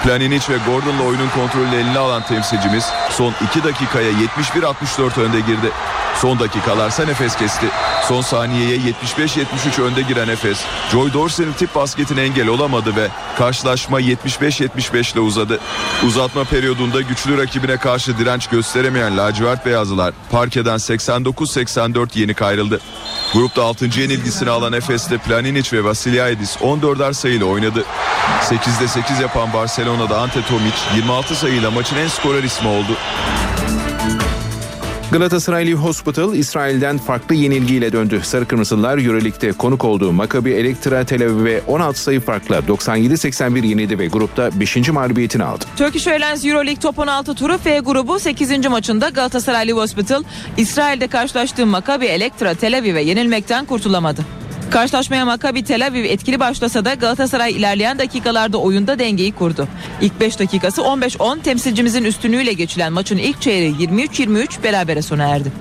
Planinic ve Gordon'la oyunun kontrolünü eline alan temsilcimiz son 2 dakikaya 71-64 önde girdi. Son dakikalarsa nefes kesti. Son saniyeye 75-73 önde giren Efes, Joy Dorsey'nin tip basketine engel olamadı ve karşılaşma 75-75 ile uzadı. Uzatma periyodunda güçlü rakibine karşı direnç gösteremeyen lacivert beyazlılar parkeden 89-84 yenik ayrıldı. Grupta 6. yenilgisini alan Efes'te Planinic ve Vasiliadis 14'er sayıyla oynadı. 8'de 8 yapan Barcelona'da Ante Tomic 26 sayıyla maçın en skorer ismi oldu. Galatasaray Hospital İsrail'den farklı yenilgiyle döndü. Sarı Kırmızılar Euroleague'de konuk olduğu Maccabi Elektra Tel Aviv'e 16 sayı farkla 97-81 yenildi ve grupta 5. mağlubiyetini aldı. Turkish Airlines Euroleague Top 16 turu F grubu 8. maçında Galatasaray Hospital İsrail'de karşılaştığı Maccabi Elektra Tel Aviv'e yenilmekten kurtulamadı. Karşılaşmaya Maccabi Tel Aviv etkili başlasa da Galatasaray ilerleyen dakikalarda oyunda dengeyi kurdu. İlk 5 dakikası 15-10 temsilcimizin üstünlüğüyle geçilen maçın ilk çeyreği 23-23 berabere sona erdi.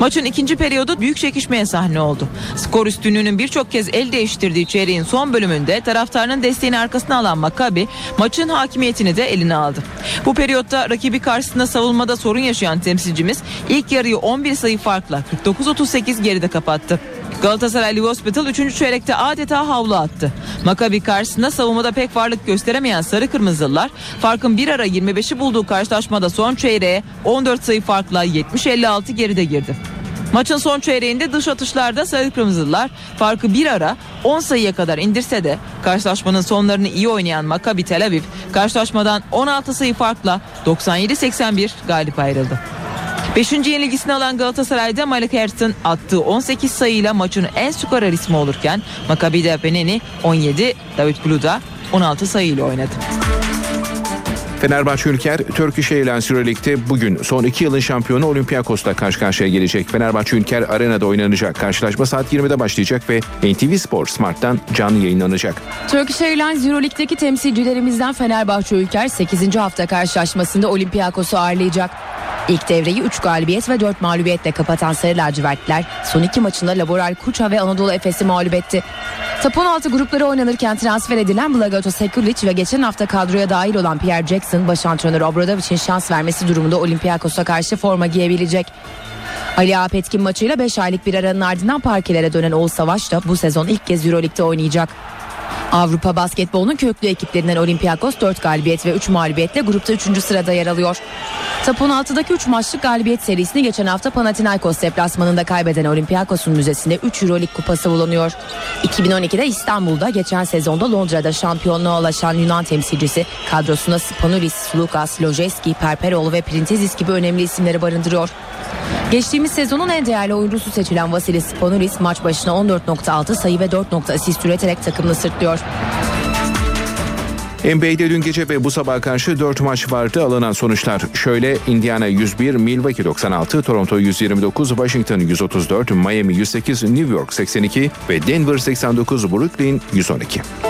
Maçın ikinci periyodu büyük çekişmeye sahne oldu. Skor üstünlüğünün birçok kez el değiştirdiği çeyreğin son bölümünde taraftarının desteğini arkasına alan Maccabi maçın hakimiyetini de eline aldı. Bu periyotta rakibi karşısında savunmada sorun yaşayan temsilcimiz ilk yarıyı 11 sayı farkla 49-38 geride kapattı. Galatasaray Hospital 3. çeyrekte adeta havlu attı. Maccabi karşısında savunmada pek varlık gösteremeyen sarı kırmızılar farkın bir ara 25'i bulduğu karşılaşmada son çeyreğe 14 sayı farkla 70-56 geride girdi. Maçın son çeyreğinde dış atışlarda sarı kırmızılar farkı bir ara 10 sayıya kadar indirse de karşılaşmanın sonlarını iyi oynayan Maccabi Tel Aviv karşılaşmadan 16 sayı farkla 97-81 galip ayrıldı. Beşinci yenilgisini alan Galatasaray'da Malik Ersin attığı 18 sayıyla maçın en skorer ismi olurken Maccabi'de Peneni 17, David Gluda 16 sayıyla oynadı. Fenerbahçe Ülker, Turkish Airlines Euroleague'de bugün son iki yılın şampiyonu Olympiakos'la karşı karşıya gelecek. Fenerbahçe Ülker Arena'da oynanacak. Karşılaşma saat 20'de başlayacak ve NTV Spor Smart'tan canlı yayınlanacak. Turkish Airlines Euroleague'deki temsilcilerimizden Fenerbahçe Ülker 8. hafta karşılaşmasında Olympiakos'u ağırlayacak. İlk devreyi 3 galibiyet ve 4 mağlubiyetle kapatan Sarı Lacivertliler son iki maçında Laboral Kuça ve Anadolu Efes'i mağlup etti. Top 16 grupları oynanırken transfer edilen Blagoto Sekulic ve geçen hafta kadroya dahil olan Pierre Jackson baş antrenör Obradovic'in şans vermesi durumunda Olympiakos'a karşı forma giyebilecek. Ali Ağa Petkin maçıyla 5 aylık bir aranın ardından parkelere dönen Oğuz Savaş da bu sezon ilk kez Euroleague'de oynayacak. Avrupa basketbolunun köklü ekiplerinden Olympiakos 4 galibiyet ve 3 mağlubiyetle grupta 3. sırada yer alıyor. Top 16'daki 3 maçlık galibiyet serisini geçen hafta Panathinaikos deplasmanında kaybeden Olympiakos'un müzesinde 3 Euroleague kupası bulunuyor. 2012'de İstanbul'da geçen sezonda Londra'da şampiyonluğa ulaşan Yunan temsilcisi kadrosuna Spanulis, Lukas, Lojeski, Perperol ve Printezis gibi önemli isimleri barındırıyor. Geçtiğimiz sezonun en değerli oyuncusu seçilen Vasilis Spanulis maç başına 14.6 sayı ve 4 nokta asist üreterek takımını sırtlıyor. NBA'de dün gece ve bu sabah karşı 4 maç vardı alınan sonuçlar. Şöyle Indiana 101, Milwaukee 96, Toronto 129, Washington 134, Miami 108, New York 82 ve Denver 89, Brooklyn 112.